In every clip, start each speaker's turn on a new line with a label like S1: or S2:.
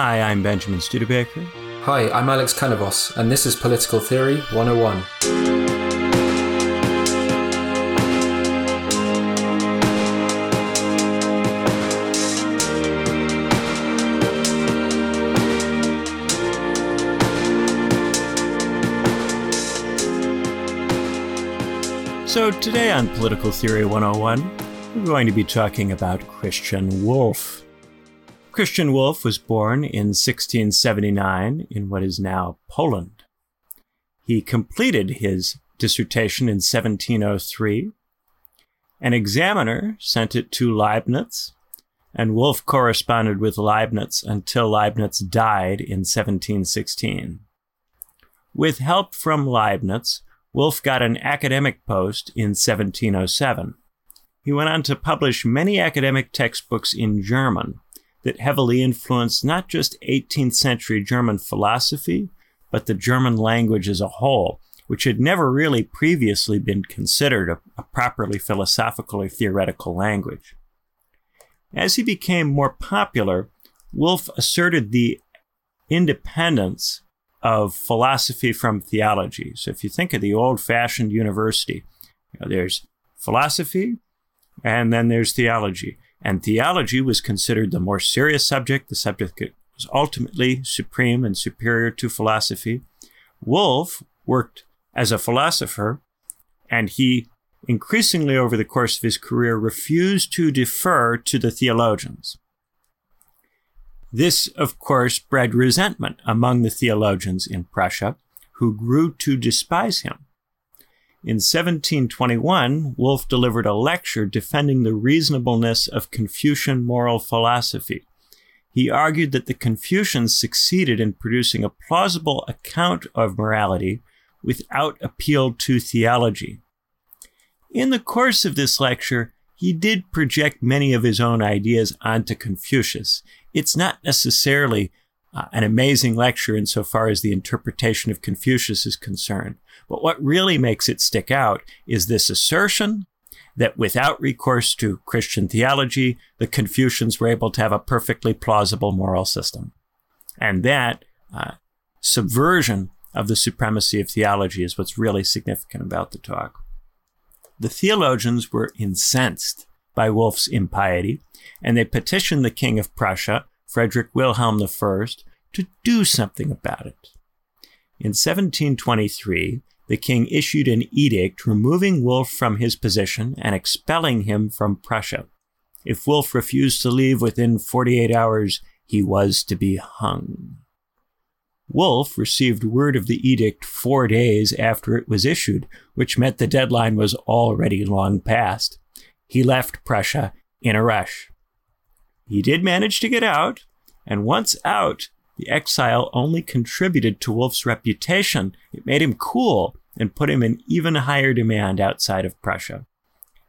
S1: Hi, I'm Benjamin Studebaker.
S2: Hi, I'm Alex Canavos, and this is Political Theory 101.
S1: So, today on Political Theory 101, we're going to be talking about Christian Wolff. Christian Wolff was born in 1679 in what is now Poland. He completed his dissertation in 1703. An examiner sent it to Leibniz, and Wolff corresponded with Leibniz until Leibniz died in 1716. With help from Leibniz, Wolff got an academic post in 1707. He went on to publish many academic textbooks in German that heavily influenced not just 18th century German philosophy, but the German language as a whole, which had never really previously been considered a, a properly philosophical or theoretical language. As he became more popular, Wolff asserted the independence of philosophy from theology. So if you think of the old fashioned university, you know, there's philosophy and then there's theology. And theology was considered the more serious subject, the subject that was ultimately supreme and superior to philosophy. Wolff worked as a philosopher, and he increasingly over the course of his career refused to defer to the theologians. This, of course, bred resentment among the theologians in Prussia, who grew to despise him. In 1721, Wolff delivered a lecture defending the reasonableness of Confucian moral philosophy. He argued that the Confucians succeeded in producing a plausible account of morality without appeal to theology. In the course of this lecture, he did project many of his own ideas onto Confucius. It's not necessarily uh, an amazing lecture insofar as the interpretation of Confucius is concerned. But what really makes it stick out is this assertion that without recourse to Christian theology, the Confucians were able to have a perfectly plausible moral system. And that uh, subversion of the supremacy of theology is what's really significant about the talk. The theologians were incensed by Wolff's impiety, and they petitioned the King of Prussia, Frederick Wilhelm I, to do something about it. In 1723, the king issued an edict removing Wolff from his position and expelling him from Prussia. If Wolff refused to leave within 48 hours, he was to be hung. Wolff received word of the edict four days after it was issued, which meant the deadline was already long past. He left Prussia in a rush. He did manage to get out, and once out, the exile only contributed to Wolff's reputation. It made him cool and put him in even higher demand outside of Prussia.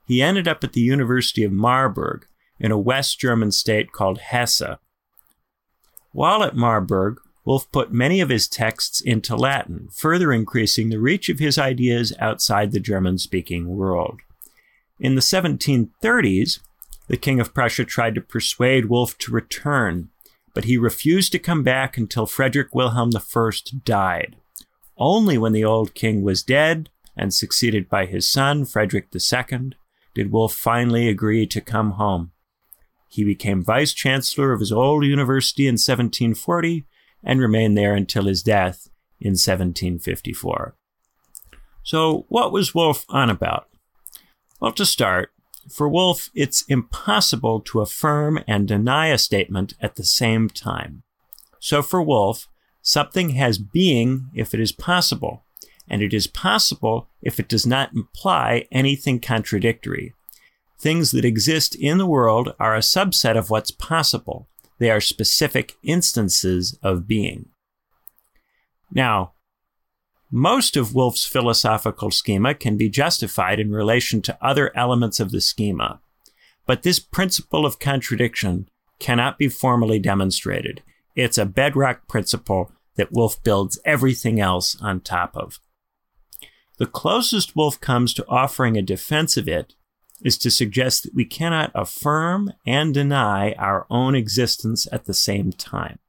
S1: He ended up at the University of Marburg in a West German state called Hesse. While at Marburg, Wolff put many of his texts into Latin, further increasing the reach of his ideas outside the German speaking world. In the 1730s, the King of Prussia tried to persuade Wolff to return, but he refused to come back until Frederick Wilhelm I died. Only when the old king was dead and succeeded by his son, Frederick II, did Wolff finally agree to come home. He became vice chancellor of his old university in 1740 and remained there until his death in 1754. So, what was Wolff on about? Well, to start, for Wolff, it's impossible to affirm and deny a statement at the same time. So, for Wolff, something has being if it is possible, and it is possible if it does not imply anything contradictory. Things that exist in the world are a subset of what's possible, they are specific instances of being. Now, most of Wolff's philosophical schema can be justified in relation to other elements of the schema, but this principle of contradiction cannot be formally demonstrated. It's a bedrock principle that Wolff builds everything else on top of. The closest Wolff comes to offering a defense of it is to suggest that we cannot affirm and deny our own existence at the same time.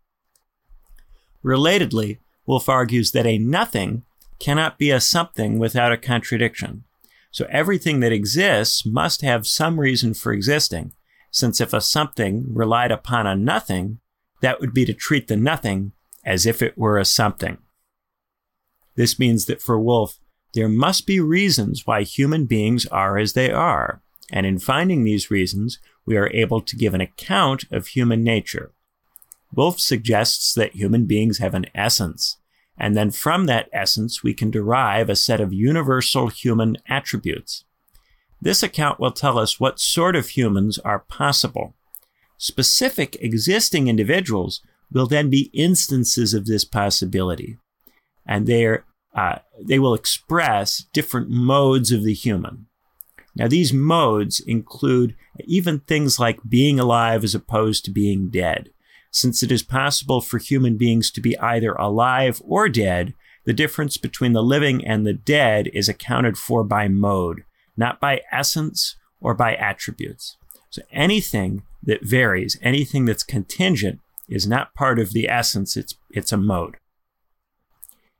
S1: Relatedly, Wolff argues that a nothing cannot be a something without a contradiction. So everything that exists must have some reason for existing, since if a something relied upon a nothing, that would be to treat the nothing as if it were a something. This means that for Wolff, there must be reasons why human beings are as they are, and in finding these reasons, we are able to give an account of human nature. Wolff suggests that human beings have an essence, and then from that essence we can derive a set of universal human attributes. This account will tell us what sort of humans are possible. Specific existing individuals will then be instances of this possibility, and they uh, they will express different modes of the human. Now, these modes include even things like being alive as opposed to being dead. Since it is possible for human beings to be either alive or dead, the difference between the living and the dead is accounted for by mode, not by essence or by attributes. So anything that varies, anything that's contingent, is not part of the essence, it's, it's a mode.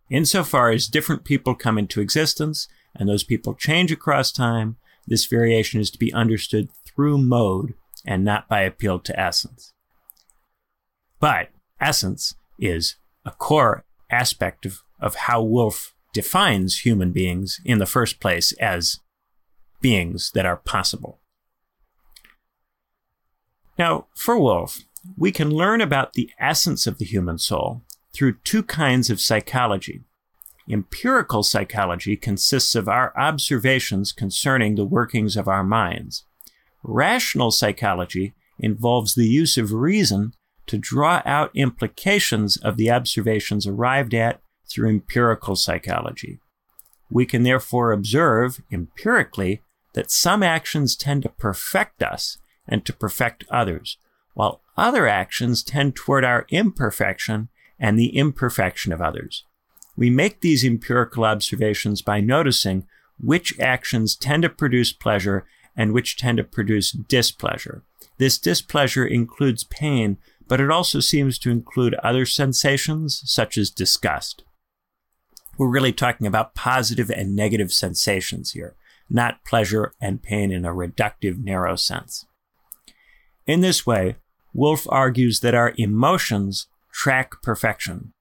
S1: Insofar as different people come into existence and those people change across time, this variation is to be understood through mode and not by appeal to essence. But essence is a core aspect of, of how Wolff defines human beings in the first place as beings that are possible. Now, for Wolff, we can learn about the essence of the human soul through two kinds of psychology. Empirical psychology consists of our observations concerning the workings of our minds. Rational psychology involves the use of reason to draw out implications of the observations arrived at through empirical psychology. We can therefore observe empirically that some actions tend to perfect us and to perfect others, while other actions tend toward our imperfection and the imperfection of others. We make these empirical observations by noticing which actions tend to produce pleasure and which tend to produce displeasure. This displeasure includes pain, but it also seems to include other sensations, such as disgust. We're really talking about positive and negative sensations here, not pleasure and pain in a reductive, narrow sense. In this way, Wolff argues that our emotions track perfection.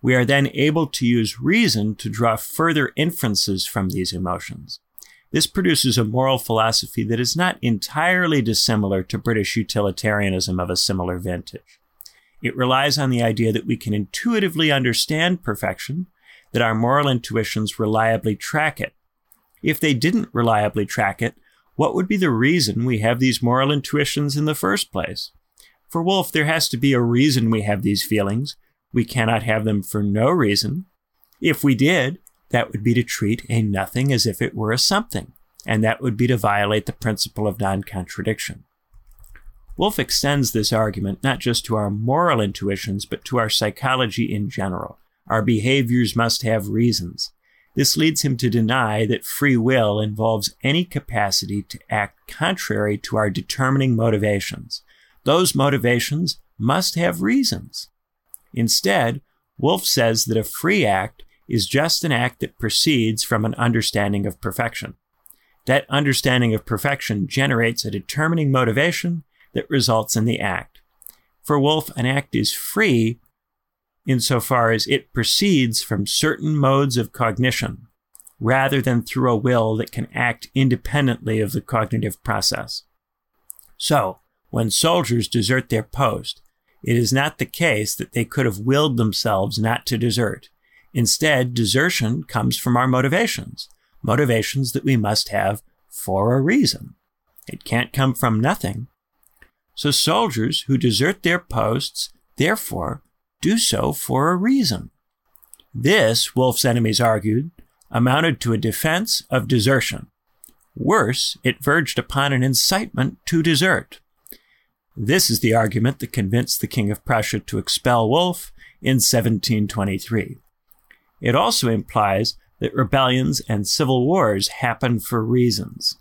S1: We are then able to use reason to draw further inferences from these emotions. This produces a moral philosophy that is not entirely dissimilar to British utilitarianism of a similar vintage. It relies on the idea that we can intuitively understand perfection, that our moral intuitions reliably track it. If they didn't reliably track it, what would be the reason we have these moral intuitions in the first place? For Wolff, there has to be a reason we have these feelings. We cannot have them for no reason. If we did, that would be to treat a nothing as if it were a something, and that would be to violate the principle of non contradiction. Wolff extends this argument not just to our moral intuitions, but to our psychology in general. Our behaviors must have reasons. This leads him to deny that free will involves any capacity to act contrary to our determining motivations. Those motivations must have reasons. Instead, Wolff says that a free act is just an act that proceeds from an understanding of perfection. That understanding of perfection generates a determining motivation that results in the act. For Wolff, an act is free insofar as it proceeds from certain modes of cognition, rather than through a will that can act independently of the cognitive process. So, when soldiers desert their post, it is not the case that they could have willed themselves not to desert. Instead, desertion comes from our motivations, motivations that we must have for a reason. It can't come from nothing. So soldiers who desert their posts, therefore, do so for a reason. This, Wolff's enemies argued, amounted to a defense of desertion. Worse, it verged upon an incitement to desert. This is the argument that convinced the King of Prussia to expel Wolff in 1723. It also implies that rebellions and civil wars happen for reasons.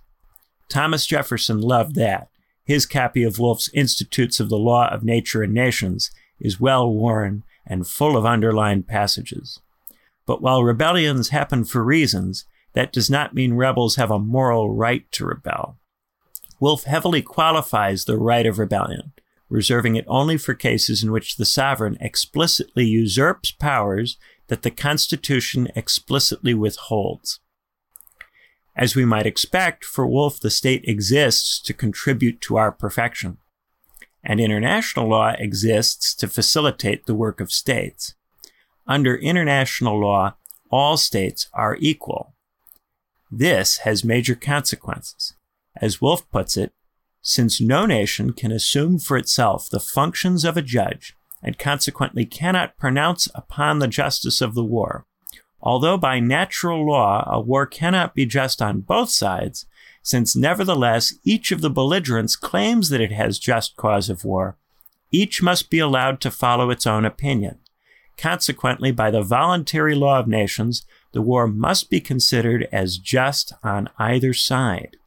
S1: Thomas Jefferson loved that. His copy of Wolff's Institutes of the Law of Nature and Nations is well worn and full of underlined passages. But while rebellions happen for reasons, that does not mean rebels have a moral right to rebel. Wolff heavily qualifies the right of rebellion, reserving it only for cases in which the sovereign explicitly usurps powers that the Constitution explicitly withholds. As we might expect, for Wolff, the state exists to contribute to our perfection, and international law exists to facilitate the work of states. Under international law, all states are equal. This has major consequences. As Wolff puts it, since no nation can assume for itself the functions of a judge and consequently cannot pronounce upon the justice of the war, although by natural law a war cannot be just on both sides, since nevertheless each of the belligerents claims that it has just cause of war, each must be allowed to follow its own opinion. Consequently, by the voluntary law of nations, the war must be considered as just on either side.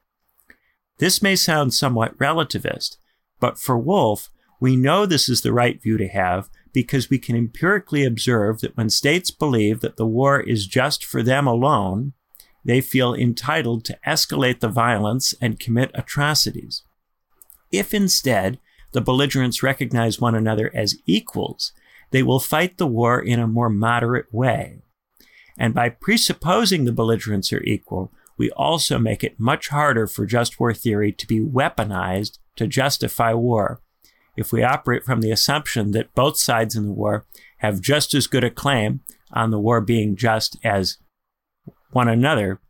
S1: This may sound somewhat relativist, but for Wolff, we know this is the right view to have because we can empirically observe that when states believe that the war is just for them alone, they feel entitled to escalate the violence and commit atrocities. If instead the belligerents recognize one another as equals, they will fight the war in a more moderate way. And by presupposing the belligerents are equal, we also make it much harder for just war theory to be weaponized to justify war. If we operate from the assumption that both sides in the war have just as good a claim on the war being just as one another,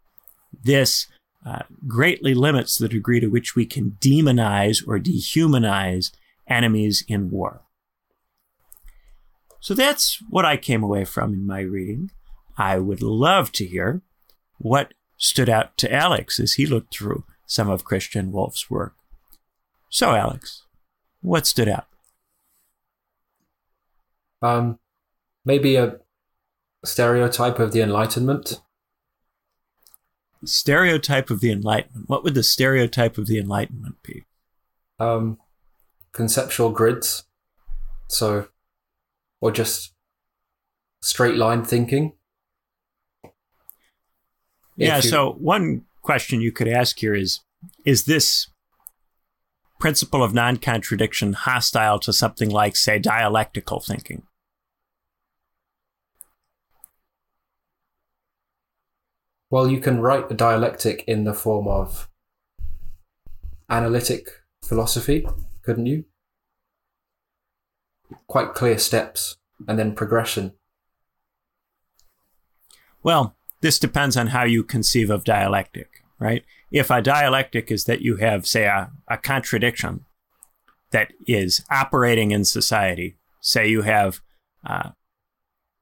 S1: this uh, greatly limits the degree to which we can demonize or dehumanize enemies in war. So that's what I came away from in my reading. I would love to hear what stood out to Alex as he looked through some of Christian Wolff's work. So, Alex, what stood out?
S2: Um, maybe a stereotype of the Enlightenment.
S1: Stereotype of the Enlightenment. What would the stereotype of the Enlightenment be?
S2: Um, conceptual grids. So, or just straight line thinking.
S1: Yeah. You... So one question you could ask here is: Is this principle of non-contradiction hostile to something like, say, dialectical thinking?
S2: Well, you can write a dialectic in the form of analytic philosophy, couldn't you? Quite clear steps and then progression.
S1: Well, this depends on how you conceive of dialectic, right? If a dialectic is that you have, say, a, a contradiction that is operating in society, say you have uh,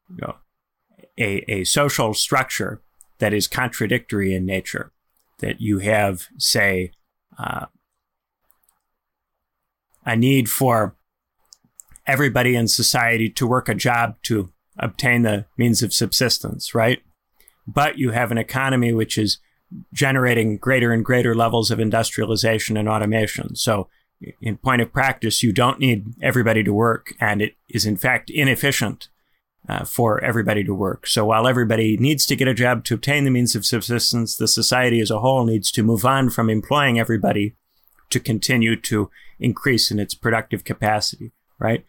S1: you know, a, a social structure that is contradictory in nature, that you have, say, uh, a need for everybody in society to work a job to obtain the means of subsistence, right? but you have an economy which is generating greater and greater levels of industrialization and automation. So, in point of practice, you don't need everybody to work, and it is in fact inefficient uh, for everybody to work. So, while everybody needs to get a job to obtain the means of subsistence, the society as a whole needs to move on from employing everybody to continue to increase in its productive capacity, right?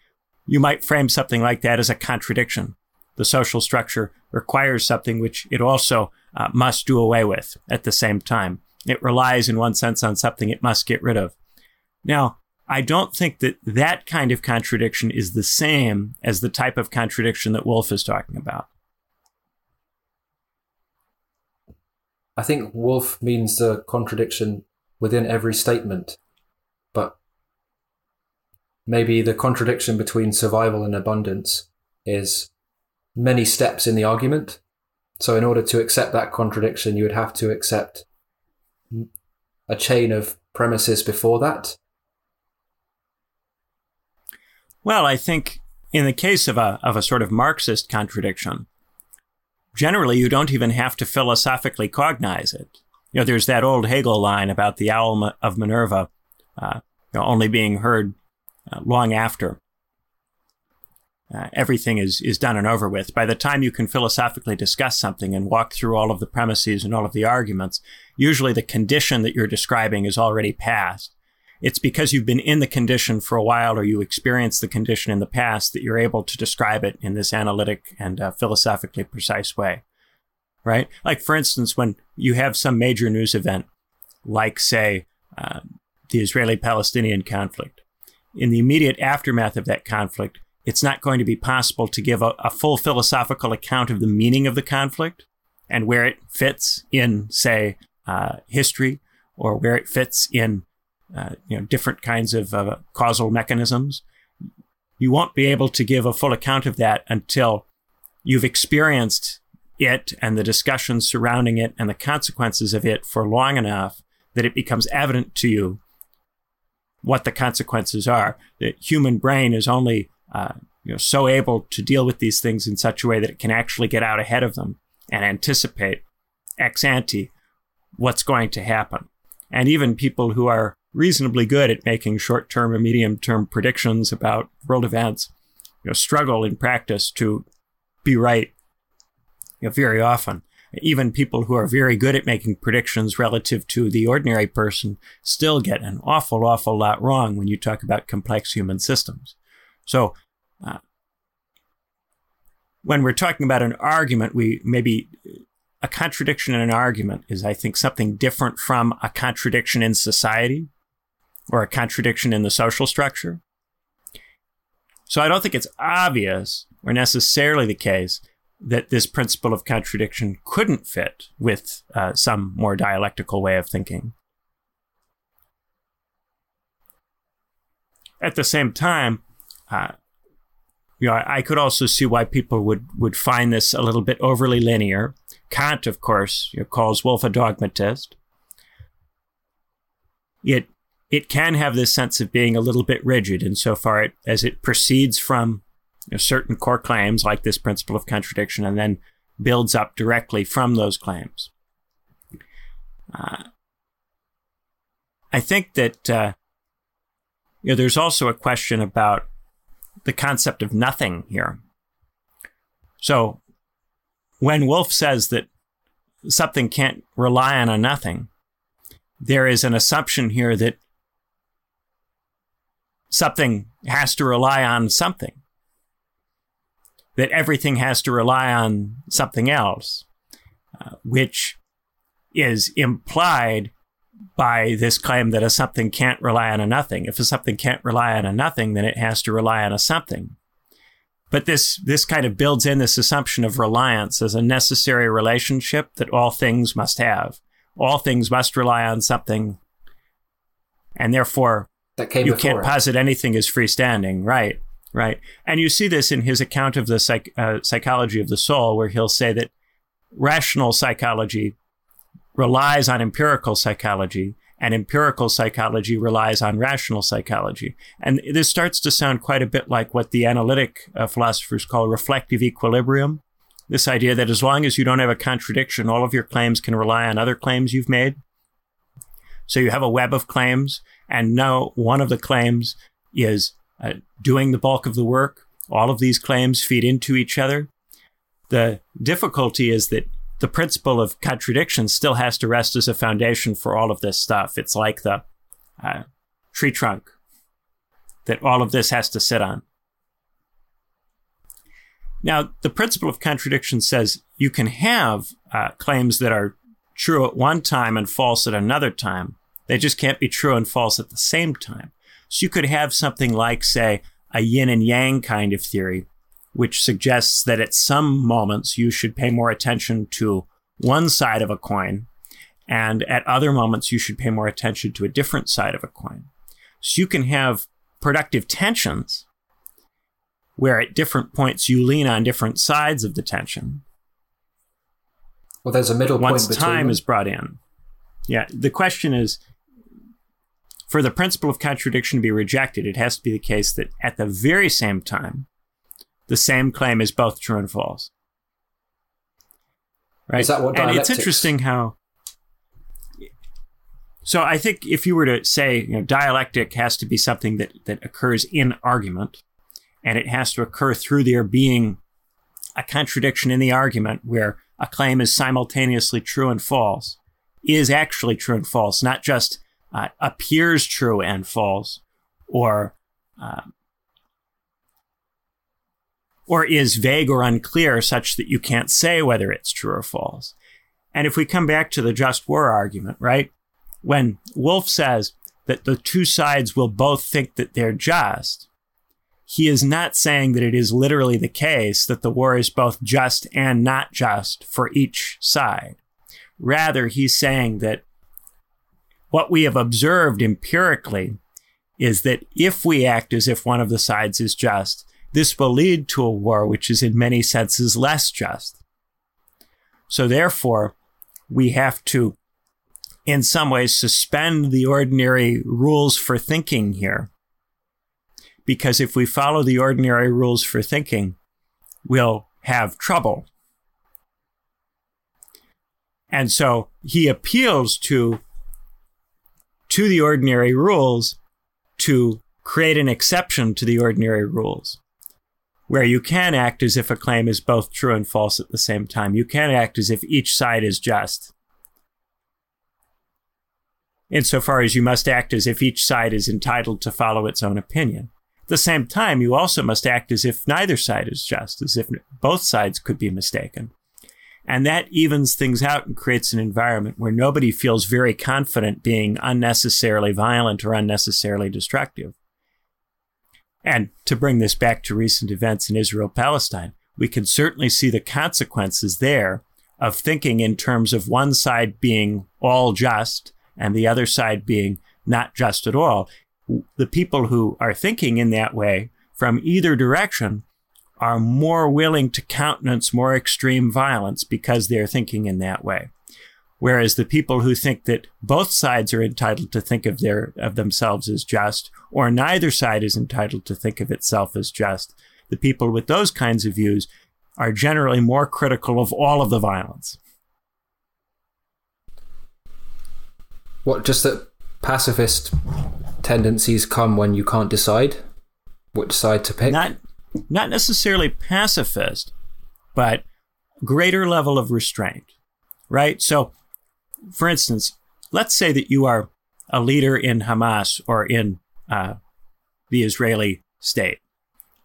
S1: You might frame something like that as a contradiction the social structure requires something which it also uh, must do away with at the same time. It relies, in one sense, on something it must get rid of. Now, I don't think that that kind of contradiction is the same as the type of contradiction that Wolff is talking about.
S2: I think Wolff means the contradiction within every statement, but maybe the contradiction between survival and abundance is many steps in the argument. So, in order to accept that contradiction, you would have to accept a chain of premises before that.
S1: Well, I think in the case of a, of a sort of Marxist contradiction, generally you don't even have to philosophically cognize it. You know, there's that old Hegel line about the owl of Minerva uh, you know, only being heard uh, long after uh, everything is, is done and over with. By the time you can philosophically discuss something and walk through all of the premises and all of the arguments, usually the condition that you're describing is already past. It's because you've been in the condition for a while or you experienced the condition in the past that you're able to describe it in this analytic and uh, philosophically precise way. Right? Like, for instance, when you have some major news event, like, say, uh, the Israeli Palestinian conflict, in the immediate aftermath of that conflict, it's not going to be possible to give a, a, full philosophical account of the meaning of the conflict and where it fits in, say, uh, history or where it fits in, uh, you know, different kinds of uh, causal mechanisms. You won't be able to give a full account of that until you've experienced it and the discussions surrounding it and the consequences of it for long enough that it becomes evident to you what the consequences are. The human brain is only uh, you know, so able to deal with these things in such a way that it can actually get out ahead of them and anticipate ex ante what's going to happen. And even people who are reasonably good at making short term and medium term predictions about world events you know, struggle in practice to be right you know, very often. Even people who are very good at making predictions relative to the ordinary person still get an awful, awful lot wrong when you talk about complex human systems. So, uh, when we're talking about an argument, we maybe a contradiction in an argument is, I think, something different from a contradiction in society or a contradiction in the social structure. So I don't think it's obvious or necessarily the case that this principle of contradiction couldn't fit with uh, some more dialectical way of thinking. At the same time, uh, you know, I, could also see why people would would find this a little bit overly linear. Kant, of course, you know, calls Wolff a dogmatist. It it can have this sense of being a little bit rigid insofar it, as it proceeds from you know, certain core claims, like this principle of contradiction, and then builds up directly from those claims. Uh, I think that uh, you know, there's also a question about the concept of nothing here. So when Wolff says that something can't rely on a nothing, there is an assumption here that something has to rely on something, that everything has to rely on something else, uh, which is implied by this claim that a something can't rely on a nothing. If a something can't rely on a nothing, then it has to rely on a something. But this this kind of builds in this assumption of reliance as a necessary relationship that all things must have. All things must rely on something, and therefore you can't posit anything as freestanding. Right, right. And you see this in his account of the psych, uh, psychology of the soul, where he'll say that rational psychology relies on empirical psychology and empirical psychology relies on rational psychology. And this starts to sound quite a bit like what the analytic uh, philosophers call reflective equilibrium. This idea that as long as you don't have a contradiction, all of your claims can rely on other claims you've made. So you have a web of claims, and no one of the claims is uh, doing the bulk of the work. All of these claims feed into each other. The difficulty is that the principle of contradiction still has to rest as a foundation for all of this stuff. It's like the uh, tree trunk that all of this has to sit on. Now, the principle of contradiction says you can have uh, claims that are true at one time and false at another time. They just can't be true and false at the same time. So you could have something like, say, a yin and yang kind of theory, which suggests that at some moments you should pay more attention to one side of a coin, and at other moments you should pay more attention to a different side of a coin. So you can have productive tensions where at different points you lean on different sides of the tension.
S2: Well, there's a middle
S1: Once
S2: point.
S1: Once time
S2: them.
S1: is brought in. Yeah, the question is for the principle of contradiction to be rejected, it has to be the case that at the very same time, the same claim is both true and false. Right?
S2: Is that what
S1: and it's interesting how. So I think if you were to say, you know, dialectic has to be something that, that occurs in argument, and it has to occur through there being a contradiction in the argument where a claim is simultaneously true and false, is actually true and false, not just uh, appears true and false, or uh, or is vague or unclear such that you can't say whether it's true or false. And if we come back to the just war argument, right? When Wolff says that the two sides will both think that they're just, he is not saying that it is literally the case that the war is both just and not just for each side. Rather, he's saying that what we have observed empirically is that if we act as if one of the sides is just, this will lead to a war which is in many senses less just. So therefore, we have to, in some ways, suspend the ordinary rules for thinking here. Because if we follow the ordinary rules for thinking, we'll have trouble. And so he appeals to, to the ordinary rules to create an exception to the ordinary rules where you can act as if a claim is both true and false at the same time. You can act as if each side is just. Insofar as you must act as if each side is entitled to follow its own opinion. At the same time, you also must act as if neither side is just, as if both sides could be mistaken. And that evens things out and creates an environment where nobody feels very confident being unnecessarily violent or unnecessarily destructive. And to bring this back to recent events in Israel Palestine, we can certainly see the consequences there of thinking in terms of one side being all just and the other side being not just at all. The people who are thinking in that way from either direction are more willing to countenance more extreme violence because they're thinking in that way. Whereas the people who think that both sides are entitled to think of their of themselves as just, or neither side is entitled to think of itself as just, the people with those kinds of views are generally more critical of all of the violence.
S2: What just that pacifist tendencies come when you can't decide which side to pick?
S1: Not not necessarily pacifist, but greater level of restraint. Right? So for instance, let's say that you are a leader in Hamas or in uh, the Israeli state.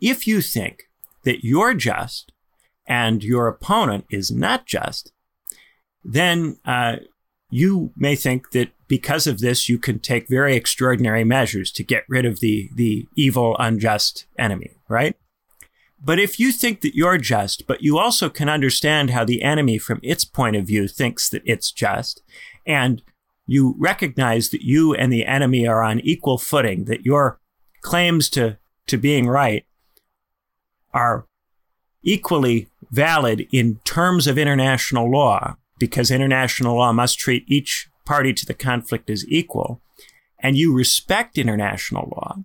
S1: If you think that you're just and your opponent is not just, then uh, you may think that because of this, you can take very extraordinary measures to get rid of the, the evil, unjust enemy, right? But if you think that you're just, but you also can understand how the enemy from its point of view thinks that it's just, and you recognize that you and the enemy are on equal footing, that your claims to, to being right are equally valid in terms of international law, because international law must treat each party to the conflict as equal, and you respect international law,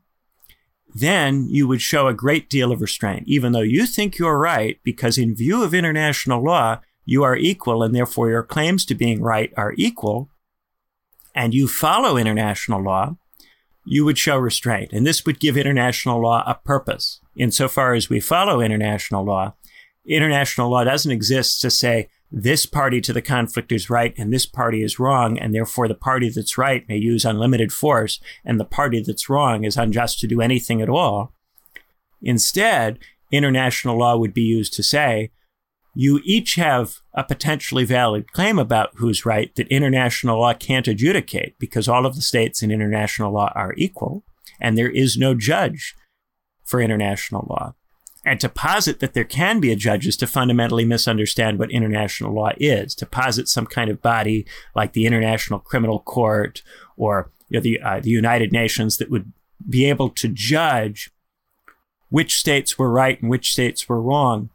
S1: then you would show a great deal of restraint, even though you think you're right, because in view of international law, you are equal and therefore your claims to being right are equal, and you follow international law, you would show restraint. And this would give international law a purpose. Insofar as we follow international law, international law doesn't exist to say this party to the conflict is right and this party is wrong, and therefore the party that's right may use unlimited force, and the party that's wrong is unjust to do anything at all. Instead, international law would be used to say, you each have a potentially valid claim about who's right that international law can't adjudicate because all of the states in international law are equal, and there is no judge for international law. And to posit that there can be a judge is to fundamentally misunderstand what international law is. To posit some kind of body like the International Criminal Court or you know, the, uh, the United Nations that would be able to judge which states were right and which states were wrong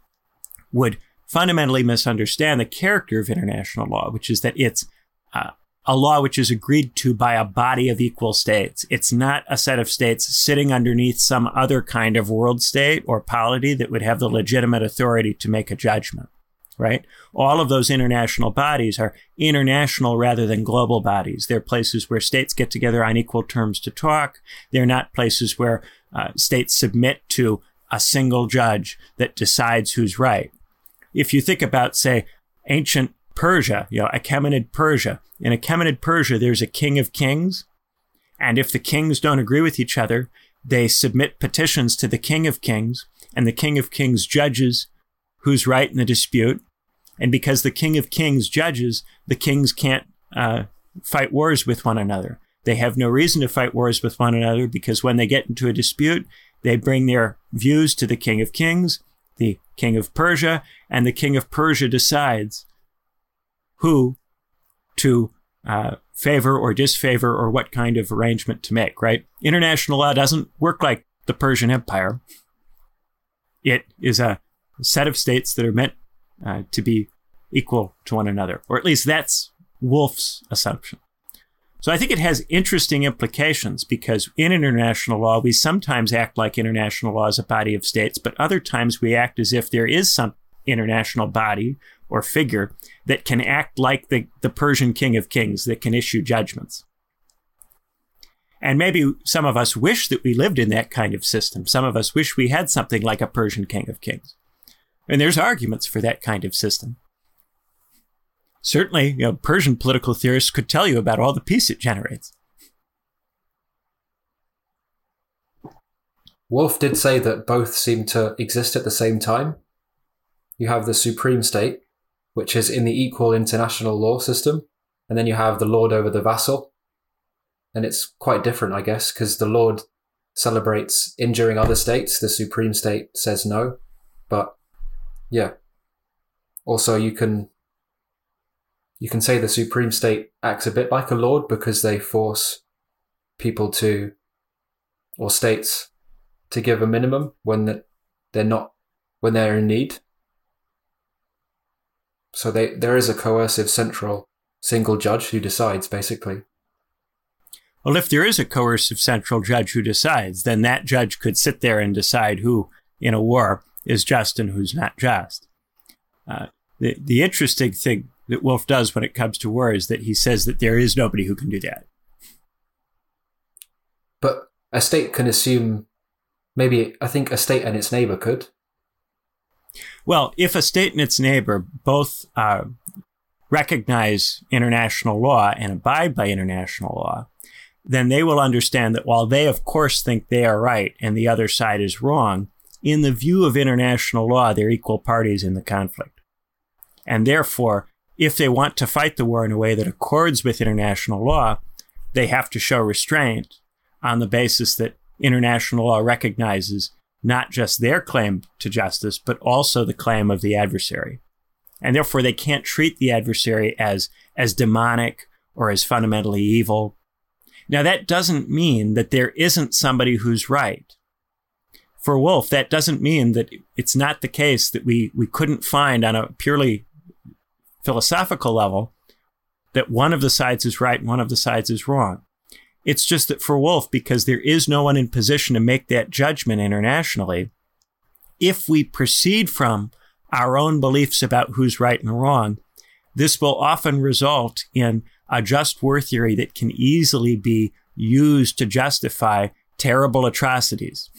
S1: would fundamentally misunderstand the character of international law, which is that it's uh, a law which is agreed to by a body of equal states. It's not a set of states sitting underneath some other kind of world state or polity that would have the legitimate authority to make a judgment, right? All of those international bodies are international rather than global bodies. They're places where states get together on equal terms to talk. They're not places where uh, states submit to a single judge that decides who's right. If you think about, say, ancient Persia, you know, Achaemenid Persia. In Achaemenid Persia, there's a king of kings. And if the kings don't agree with each other, they submit petitions to the king of kings, and the king of kings judges who's right in the dispute. And because the king of kings judges, the kings can't uh, fight wars with one another. They have no reason to fight wars with one another because when they get into a dispute, they bring their views to the king of kings, the king of Persia, and the king of Persia decides who to uh, favor or disfavor or what kind of arrangement to make, right? International law doesn't work like the Persian Empire. It is a set of states that are meant uh, to be equal to one another, or at least that's Wolff's assumption. So I think it has interesting implications because in international law, we sometimes act like international law is a body of states, but other times we act as if there is some international body or figure that can act like the, the Persian king of kings that can issue judgments. And maybe some of us wish that we lived in that kind of system. Some of us wish we had something like a Persian king of kings. And there's arguments for that kind of system. Certainly, you know, Persian political theorists could tell you about all the peace it generates.
S2: Wolff did say that both seem to exist at the same time. You have the supreme state, which is in the equal international law system, and then you have the lord over the vassal. And it's quite different, I guess, because the lord celebrates injuring other states, the supreme state says no. But yeah. Also, you can you can say the supreme state acts a bit like a lord because they force people to, or states, to give a minimum when they're not, when they're in need. So they, there is a coercive central single judge who decides, basically.
S1: Well, if there is a coercive central judge who decides, then that judge could sit there and decide who in a war is just and who's not just. Uh, the, the interesting thing that Wolff does when it comes to war is that he says that there is nobody who can do that.
S2: But a state can assume, maybe I think a state and its neighbor could.
S1: Well, if a state and its neighbor both uh, recognize international law and abide by international law, then they will understand that while they, of course, think they are right and the other side is wrong, in the view of international law, they're equal parties in the conflict. And therefore, if they want to fight the war in a way that accords with international law, they have to show restraint on the basis that international law recognizes not just their claim to justice, but also the claim of the adversary. And therefore, they can't treat the adversary as, as demonic or as fundamentally evil. Now, that doesn't mean that there isn't somebody who's right. For Wolff, that doesn't mean that it's not the case that we, we couldn't find on a purely philosophical level that one of the sides is right and one of the sides is wrong. It's just that for Wolff, because there is no one in position to make that judgment internationally, if we proceed from our own beliefs about who's right and wrong, this will often result in a just war theory that can easily be used to justify terrible atrocities.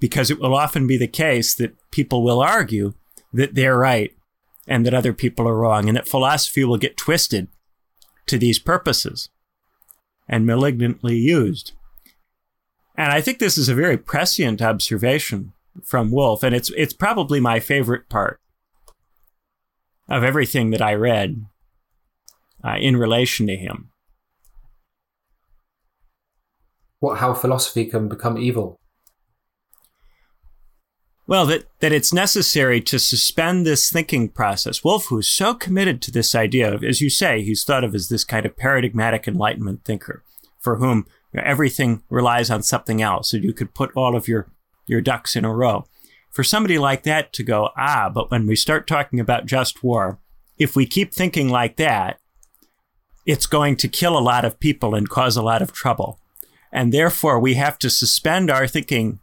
S1: Because it will often be the case that people will argue that they're right and that other people are wrong, and that philosophy will get twisted to these purposes and malignantly used. And I think this is a very prescient observation from Wolff, and it's it's probably my favorite part of everything that I read uh, in relation to him.
S2: What how philosophy can become evil?
S1: Well, that, that it's necessary to suspend this thinking process. Wolff, who's so committed to this idea of, as you say, he's thought of as this kind of paradigmatic Enlightenment thinker for whom you know, everything relies on something else, and you could put all of your, your ducks in a row. For somebody like that to go, ah, but when we start talking about just war, if we keep thinking like that, it's going to kill a lot of people and cause a lot of trouble. And therefore, we have to suspend our thinking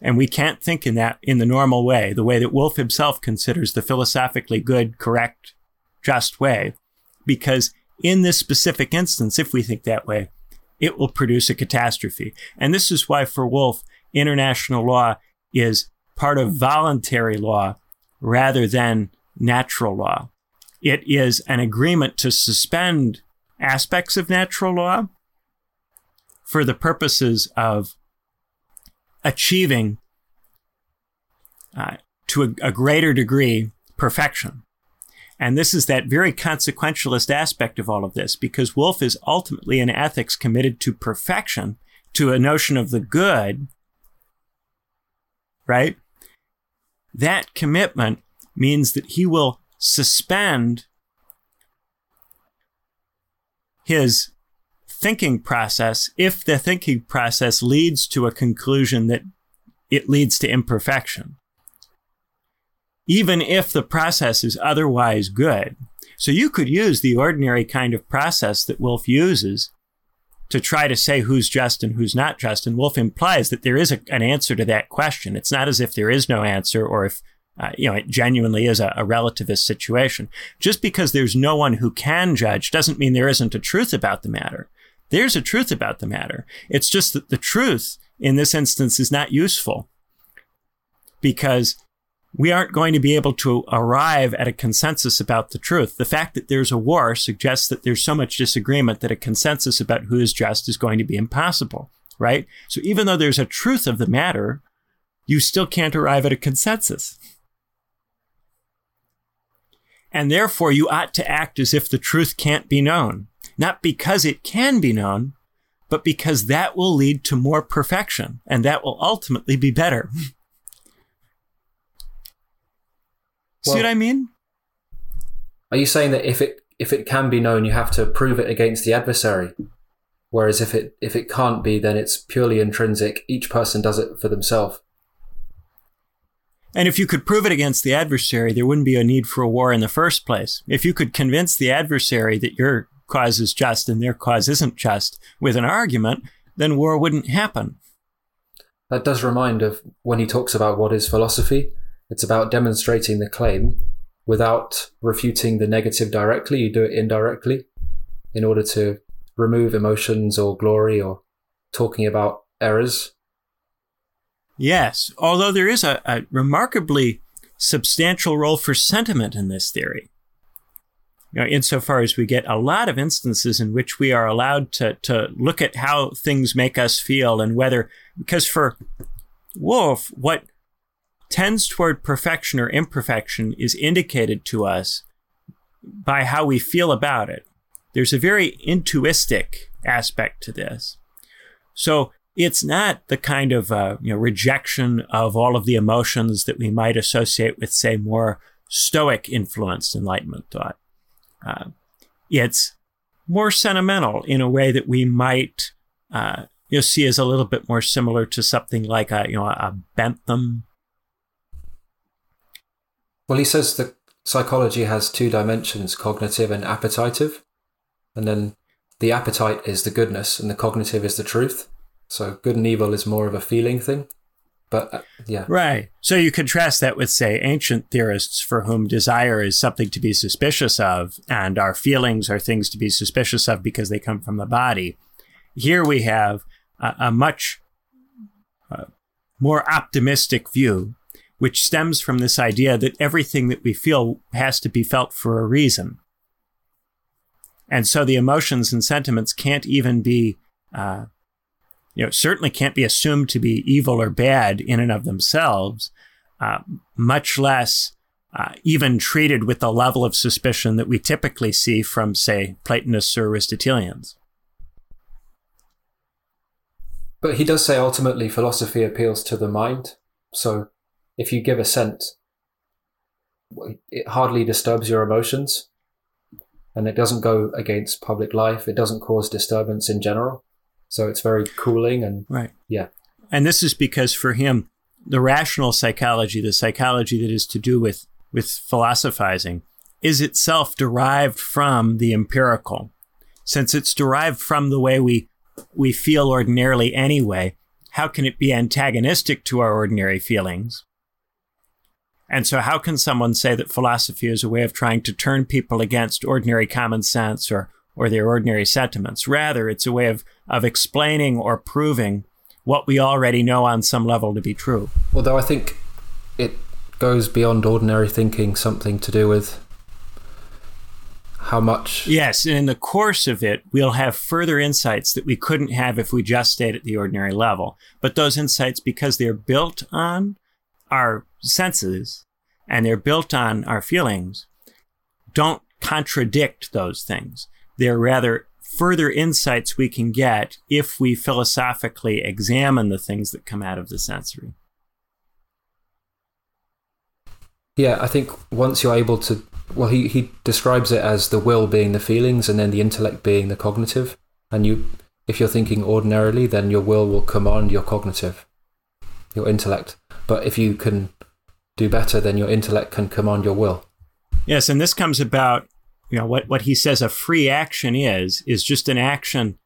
S1: and we can't think in that in the normal way, the way that Wolff himself considers the philosophically good, correct, just way. Because in this specific instance, if we think that way, it will produce a catastrophe. And this is why for Wolff, international law is part of voluntary law rather than natural law. It is an agreement to suspend aspects of natural law for the purposes of achieving, uh, to a, a greater degree, perfection. And this is that very consequentialist aspect of all of this, because Wolff is ultimately in ethics committed to perfection, to a notion of the good, right? That commitment means that he will suspend his thinking process if the thinking process leads to a conclusion that it leads to imperfection. Even if the process is otherwise good. So you could use the ordinary kind of process that Wolff uses to try to say who's just and who's not just. And Wolff implies that there is a, an answer to that question. It's not as if there is no answer or if uh, you know, it genuinely is a, a, relativist situation. Just because there's no one who can judge doesn't mean there isn't a truth about the matter. There's a truth about the matter. It's just that the truth in this instance is not useful because we aren't going to be able to arrive at a consensus about the truth. The fact that there's a war suggests that there's so much disagreement that a consensus about who is just is going to be impossible, right? So even though there's a truth of the matter, you still can't arrive at a consensus. And therefore, you ought to act as if the truth can't be known, not because it can be known, but because that will lead to more perfection and that will ultimately be better.
S2: Well,
S1: See what I mean?
S2: Are you saying that if it if it can be known, you have to prove it against the adversary? Whereas if it if it can't be, then it's purely intrinsic. Each person does it for themselves.
S1: And if you could prove it against the adversary, there wouldn't be a need for a war in the first place. If you could convince the adversary that your cause is just and their cause isn't just with an argument, then war wouldn't happen.
S2: That does remind of when he talks about what is philosophy. It's about demonstrating the claim without refuting the negative directly. You do it indirectly in order to remove emotions or glory or talking about errors
S1: Yes, although there is a, a remarkably substantial role for sentiment in this theory. You know, insofar as we get a lot of instances in which we are allowed to, to look at how things make us feel and whether, because for Wolff, what tends toward perfection or imperfection is indicated to us by how we feel about it. There's a very intuistic aspect to this. So it's not the kind of uh, you know rejection of all of the emotions that we might associate with, say, more Stoic influenced Enlightenment thought. Uh, it's more sentimental in a way that we might uh, you know see as a little bit more similar to something like a you know a Bentham.
S2: Well, he says that psychology has two dimensions: cognitive and appetitive, and then the appetite is the goodness, and the cognitive is the truth. So good and evil is more of a feeling thing. But uh, yeah.
S1: Right. So you contrast that with, say, ancient theorists for whom desire is something to be suspicious of, and our feelings are things to be suspicious of because they come from the body. Here we have a, a much uh, more optimistic view, which stems from this idea that everything that we feel has to be felt for a reason. And so the emotions and sentiments can't even be uh, you know, certainly can't be assumed to be evil or bad in and of themselves, uh, much less uh, even treated with the level of suspicion that we typically see from, say, Platonists or Aristotelians.
S2: But he does say ultimately philosophy appeals to the mind. So if you give assent, it hardly disturbs your emotions and it doesn't go against public life. It doesn't cause disturbance in general. So it's very cooling and
S1: right.
S2: Yeah.
S1: And this is because for him, the rational psychology, the psychology that is to do with with philosophizing, is itself derived from the empirical. Since it's derived from the way we we feel ordinarily anyway, how can it be antagonistic to our ordinary feelings? And so, how can someone say that philosophy is a way of trying to turn people against ordinary common sense or or their ordinary sentiments. Rather, it's a way of, of explaining or proving what we already know on some level to be true.
S2: Although I think it goes beyond ordinary thinking, something to do with how much.
S1: Yes, and in the course of it, we'll have further insights that we couldn't have if we just stayed at the ordinary level. But those insights, because they're built on our senses and they're built on our feelings, don't contradict those things. They're rather further insights we can get if we philosophically examine the things that come out of the sensory.
S2: Yeah, I think once you're able to, well, he, he describes it as the will being the feelings and then the intellect being the cognitive. And you, if you're thinking ordinarily, then your will will command your cognitive, your intellect. But if you can do better, then your intellect can command your will.
S1: Yes, and this comes about, you know, what, what he says a free action is, is just an action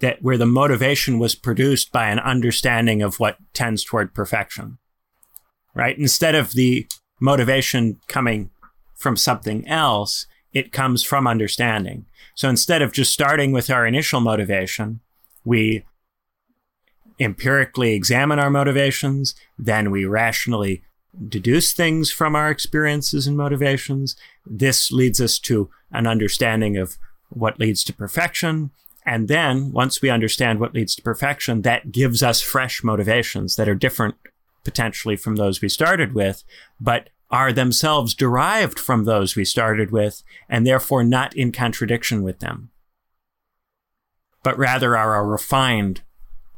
S1: that where the motivation was produced by an understanding of what tends toward perfection. Right? Instead of the motivation coming from something else, it comes from understanding. So instead of just starting with our initial motivation, we empirically examine our motivations, then we rationally deduce things from our experiences and motivations. This leads us to an understanding of what leads to perfection. And then once we understand what leads to perfection, that gives us fresh motivations that are different potentially from those we started with, but are themselves derived from those we started with and therefore not in contradiction with them, but rather are a refined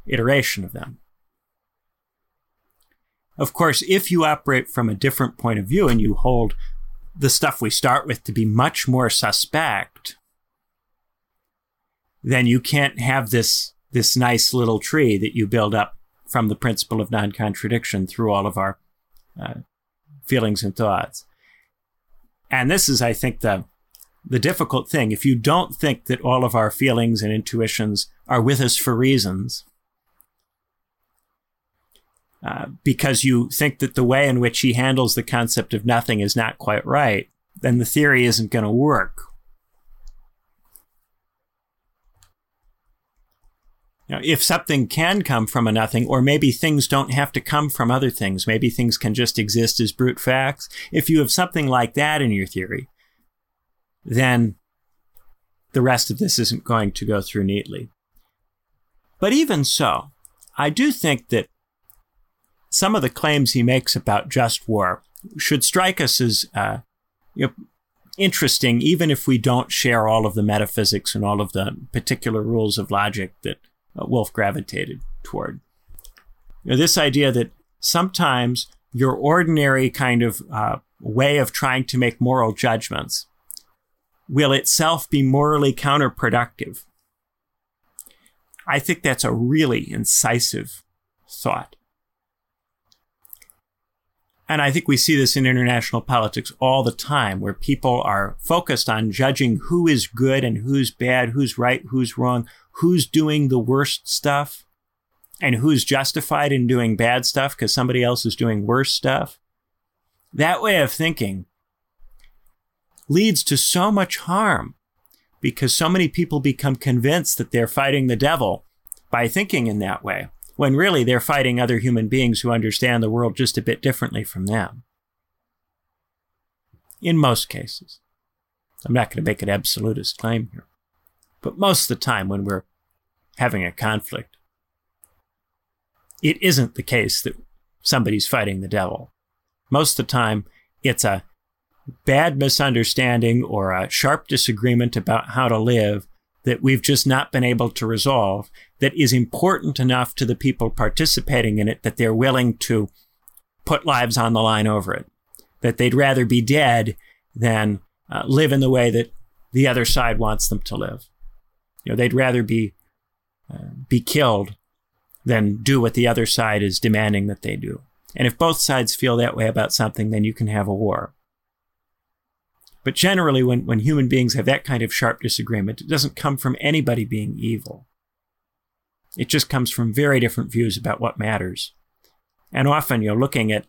S1: iteration of them. Of course, if you operate from a different point of view and you hold the stuff we start with to be much more suspect, then you can't have this, this nice little tree that you build up from the principle of non contradiction through all of our uh, feelings and thoughts. And this is, I think, the, the difficult thing. If you don't think that all of our feelings and intuitions are with us for reasons, uh, because you think that the way in which he handles the concept of nothing is not quite right, then the theory isn't going to work. Know, if something can come from a nothing, or maybe things don't have to come from other things, maybe things can just exist as brute facts. If you have something like that in your theory, then the rest of this isn't going to go through neatly. But even so, I do think that some of the claims he makes about just war should strike us as uh, you know, interesting, even if we don't share all of the metaphysics and all of the particular rules of logic that uh, Wolff gravitated toward. You know, this idea that sometimes your ordinary kind of uh, way of trying to make moral judgments will itself be morally counterproductive. I think that's a really incisive thought. And I think we see this in international politics all the time, where people are focused on judging who is good and who's bad, who's right, who's wrong, who's doing the worst stuff, and who's justified in doing bad stuff because somebody else is doing worse stuff. That way of thinking leads to so much harm because so many people become convinced that they're fighting the devil by thinking in that way when really they're fighting other human beings who understand the world just a bit differently from them. In most cases. I'm not going to make an absolutist claim here. But most of the time when we're having a conflict, it isn't the case that somebody's fighting the devil. Most of the time, it's a bad misunderstanding or a sharp disagreement about how to live that we've just not been able to resolve that is important enough to the people participating in it that they're willing to put lives on the line over it. That they'd rather be dead than uh, live in the way that the other side wants them to live. You know, they'd rather be uh, be killed than do what the other side is demanding that they do. And if both sides feel that way about something, then you can have a war. But generally, when, when human beings have that kind of sharp disagreement, it doesn't come from anybody being evil. It just comes from very different views about what matters. And often you're looking at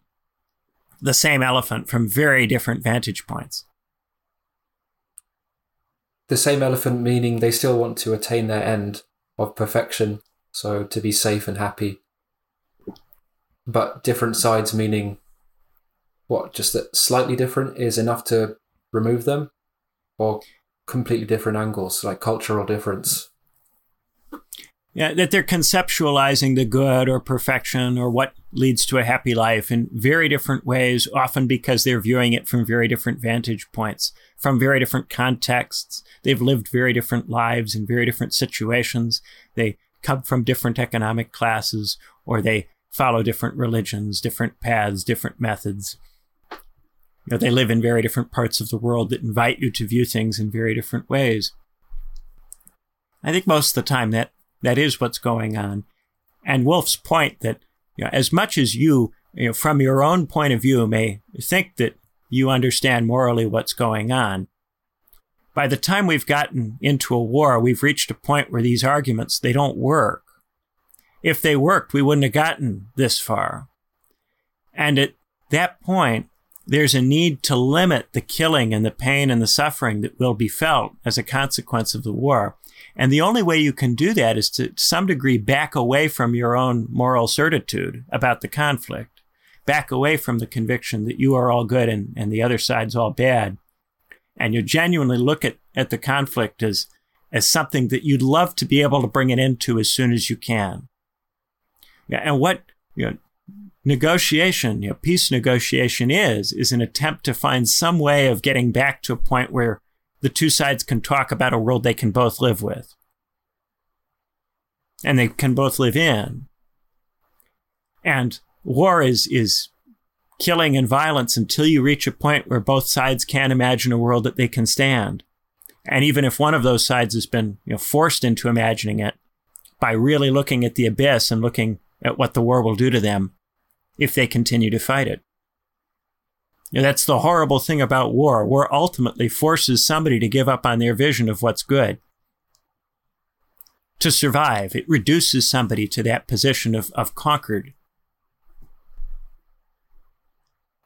S1: the same elephant from very different vantage points.
S2: The same elephant meaning they still want to attain their end of perfection, so to be safe and happy, but different sides meaning what? Just that slightly different is enough to remove them, or completely different angles, like cultural difference.
S1: Yeah, that they're conceptualizing the good or perfection or what leads to a happy life in very different ways, often because they're viewing it from very different vantage points, from very different contexts. They've lived very different lives in very different situations. They come from different economic classes or they follow different religions, different paths, different methods. You know, they live in very different parts of the world that invite you to view things in very different ways. I think most of the time that that is what's going on. And Wolff's point that you know, as much as you, you know, from your own point of view, may think that you understand morally what's going on, by the time we've gotten into a war, we've reached a point where these arguments they don't work. If they worked, we wouldn't have gotten this far. And at that point, there's a need to limit the killing and the pain and the suffering that will be felt as a consequence of the war. And the only way you can do that is to, some degree back away from your own moral certitude about the conflict, back away from the conviction that you are all good and, and the other side's all bad. And you genuinely look at, at the conflict as, as something that you'd love to be able to bring it into as soon as you can. Yeah, and what you know, negotiation, you know, peace negotiation is, is an attempt to find some way of getting back to a point where the two sides can talk about a world they can both live with. And they can both live in. And war is, is killing and violence until you reach a point where both sides can't imagine a world that they can stand. And even if one of those sides has been you know, forced into imagining it by really looking at the abyss and looking at what the war will do to them, if they continue to fight it. You know, that's the horrible thing about war. War ultimately forces somebody to give up on their vision of what's good. To survive, it reduces somebody to that position of, of conquered.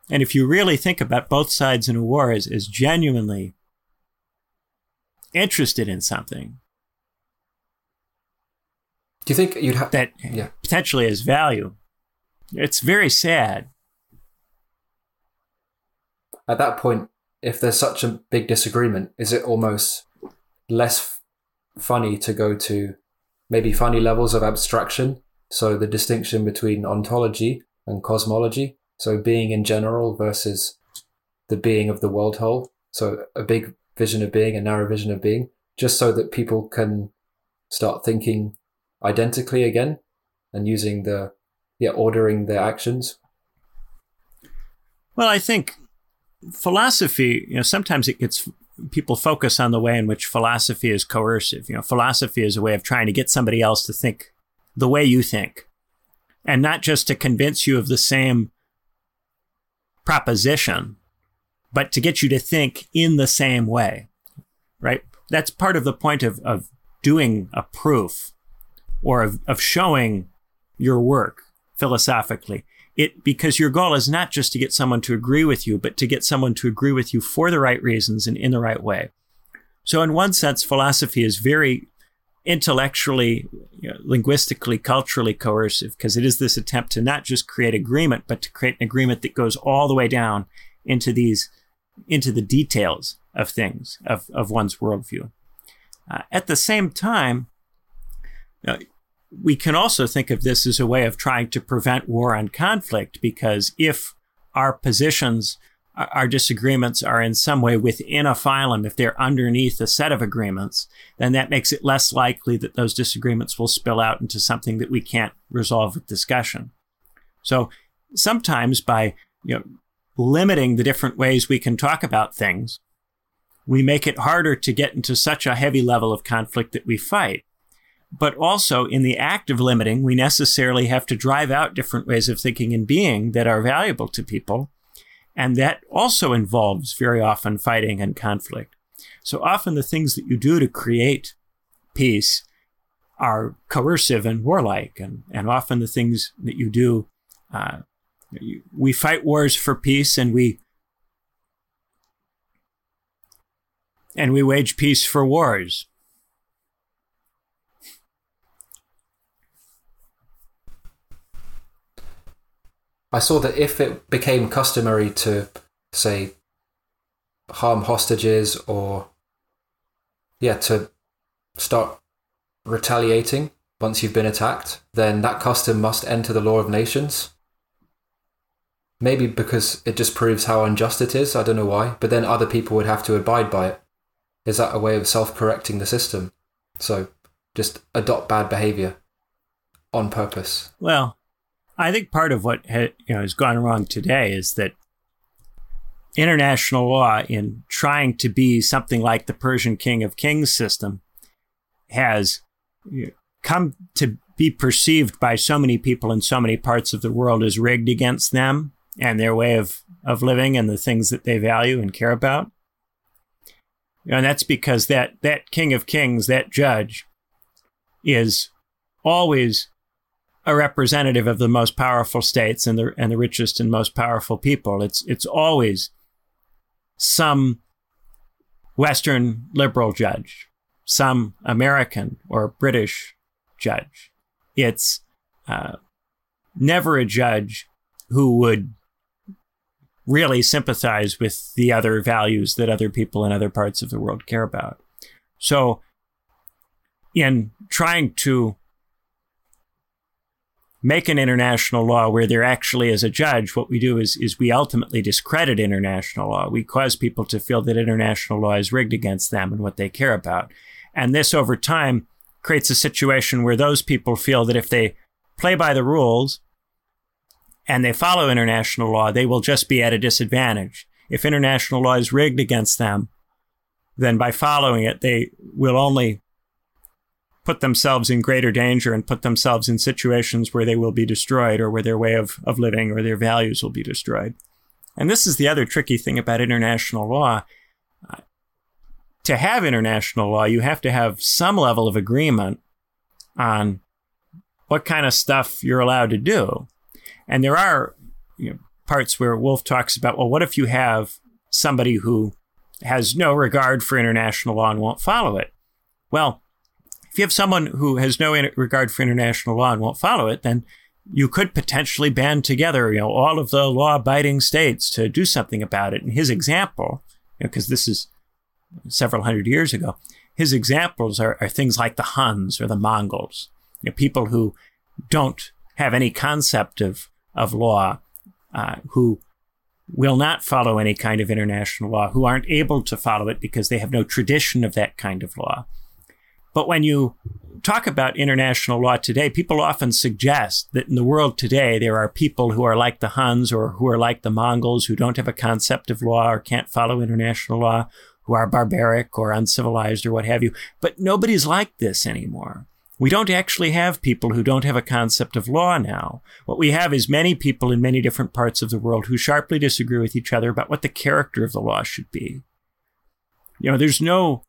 S1: And if you really think about both sides in a war as, as genuinely interested in something,
S2: do you think you'd have
S1: that yeah. potentially has value? It's very sad.
S2: At that point, if there's such a big disagreement, is it almost less f- funny to go to maybe funny levels of abstraction? So the distinction between ontology and cosmology, so being in general versus the being of the world whole. So a big vision of being, a narrow vision of being, just so that people can start thinking identically again and using the yeah ordering their actions
S1: well i think philosophy you know sometimes it gets people focus on the way in which philosophy is coercive you know philosophy is a way of trying to get somebody else to think the way you think and not just to convince you of the same proposition but to get you to think in the same way right that's part of the point of, of doing a proof or of, of showing your work philosophically. It because your goal is not just to get someone to agree with you, but to get someone to agree with you for the right reasons and in the right way. So, in one sense, philosophy is very intellectually, you know, linguistically, culturally coercive because it is this attempt to not just create agreement, but to create an agreement that goes all the way down into these, into the details of things of of one's worldview. Uh, at the same time, you know, we can also think of this as a way of trying to prevent war and conflict because if our positions, our disagreements are in some way within a phylum, if they're underneath a set of agreements, then that makes it less likely that those disagreements will spill out into something that we can't resolve with discussion. So sometimes by you know, limiting the different ways we can talk about things, we make it harder to get into such a heavy level of conflict that we fight. But also, in the act of limiting, we necessarily have to drive out different ways of thinking and being that are valuable to people. And that also involves very often fighting and conflict. So often the things that you do to create peace are coercive and warlike. And, and often the things that you do, uh, we fight wars for peace and we and we wage peace for wars.
S2: I saw that if it became customary to, say, harm hostages or, yeah, to start retaliating once you've been attacked, then that custom must enter the law of nations. Maybe because it just proves how unjust it is, I don't know why, but then other people would have to abide by it. Is that a way of self correcting the system? So just adopt bad behavior on purpose.
S1: Well, I think part of what ha- you know has gone wrong today is that international law, in trying to be something like the Persian King of Kings system, has come to be perceived by so many people in so many parts of the world as rigged against them and their way of, of living and the things that they value and care about. And that's because that, that King of Kings, that judge, is always a representative of the most powerful states and the and the richest and most powerful people. It's it's always some Western liberal judge, some American or British judge. It's uh, never a judge who would really sympathize with the other values that other people in other parts of the world care about. So, in trying to make an international law where there actually is a judge, what we do is, is we ultimately discredit international law. We cause people to feel that international law is rigged against them and what they care about. And this over time creates a situation where those people feel that if they play by the rules and they follow international law, they will just be at a disadvantage. If international law is rigged against them, then by following it, they will only put themselves in greater danger and put themselves in situations where they will be destroyed or where their way of, of living or their values will be destroyed. And this is the other tricky thing about international law. Uh, to have international law, you have to have some level of agreement on what kind of stuff you're allowed to do. And there are you know, parts where Wolff talks about, well, what if you have somebody who has no regard for international law and won't follow it? Well, if you have someone who has no regard for international law and won't follow it, then you could potentially band together, you know, all of the law-abiding states to do something about it. And his example, because you know, this is several hundred years ago, his examples are, are things like the Huns or the Mongols, you know, people who don't have any concept of of law, uh, who will not follow any kind of international law, who aren't able to follow it because they have no tradition of that kind of law. But when you talk about international law today, people often suggest that in the world today, there are people who are like the Huns or who are like the Mongols who don't have a concept of law or can't follow international law, who are barbaric or uncivilized or what have you. But nobody's like this anymore. We don't actually have people who don't have a concept of law now. What we have is many people in many different parts of the world who sharply disagree with each other about what the character of the law should be. You know, there's no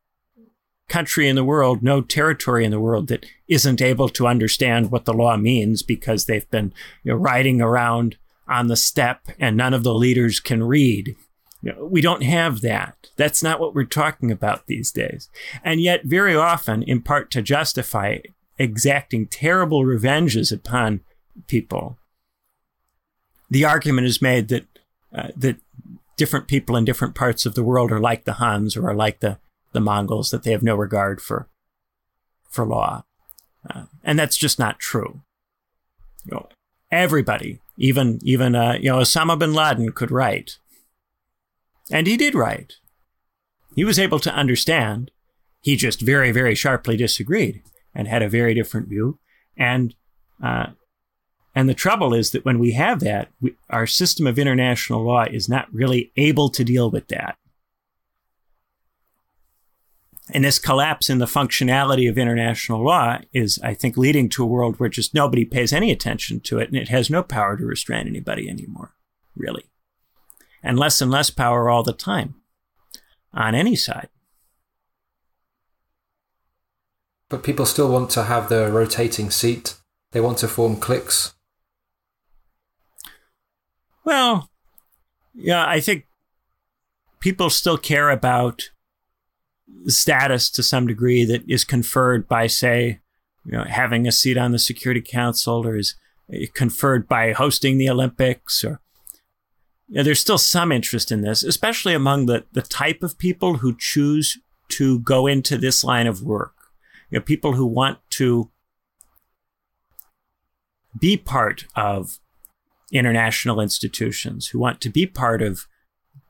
S1: country in the world, no territory in the world that isn't able to understand what the law means because they've been you know, riding around on the steppe and none of the leaders can read. You know, we don't have that. That's not what we're talking about these days. And yet, very often, in part to justify exacting terrible revenges upon people, the argument is made that uh, that different people in different parts of the world are like the Huns or are like the the Mongols that they have no regard for for law, uh, and that's just not true. You know, everybody, even even uh, you know Osama bin Laden could write, and he did write. He was able to understand. He just very very sharply disagreed and had a very different view, and uh, and the trouble is that when we have that, we, our system of international law is not really able to deal with that. And this collapse in the functionality of international law is, I think, leading to a world where just nobody pays any attention to it and it has no power to restrain anybody anymore, really. And less and less power all the time on any side.
S2: But people still want to have the rotating seat. They want to form cliques.
S1: Well, yeah, I think people still care about status to some degree that is conferred by, say, you know, having a seat on the Security Council or is conferred by hosting the Olympics or you know, there's still some interest in this, especially among the, the type of people who choose to go into this line of work. You know, people who want to be part of international institutions, who want to be part of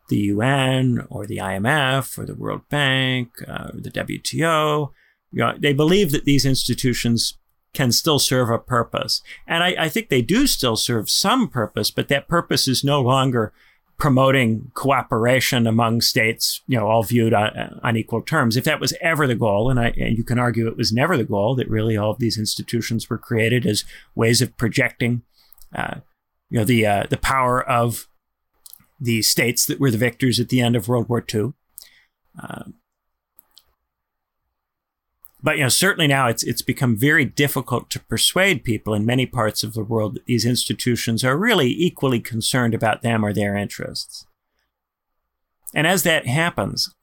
S1: the UN or the IMF or the World Bank uh, or the WTO. You know, they believe that these institutions can still serve a purpose. And I, I think they do still serve some purpose, but that purpose is no longer promoting cooperation among states, you know, all viewed on, on, equal terms. If that was ever the goal, and, I, and you can argue it was never the goal, that really all of these institutions were created as ways of projecting, uh, you know, the uh, the power of the states that were the victors at the end of World War II. Uh, but you know, certainly now it's it's become very difficult to persuade people in many parts of the world that these institutions are really equally concerned about them or their interests. And as that happens,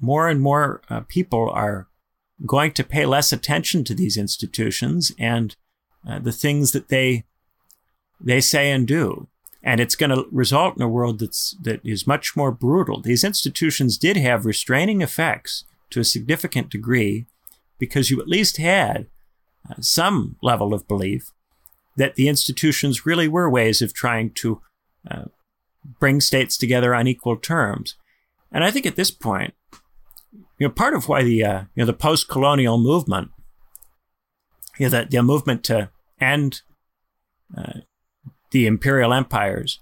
S1: more and more uh, people are going to pay less attention to these institutions and uh, the things that they they say and do. And it's going to result in a world that's that is much more brutal. These institutions did have restraining effects to a significant degree because you at least had uh, some level of belief that the institutions really were ways of trying to uh, bring states together on equal terms. And I think at this point, you know, part of why the uh, you know the post-colonial movement, you know, the, the movement to end uh, the imperial empires,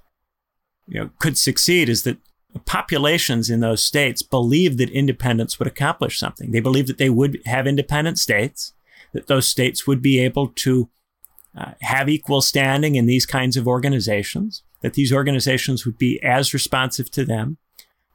S1: you know, could succeed is that populations in those states believed that independence would accomplish something. They believed that they would have independent states, that those states would be able to uh, have equal standing in these kinds of organizations, that these organizations would be as responsive to them.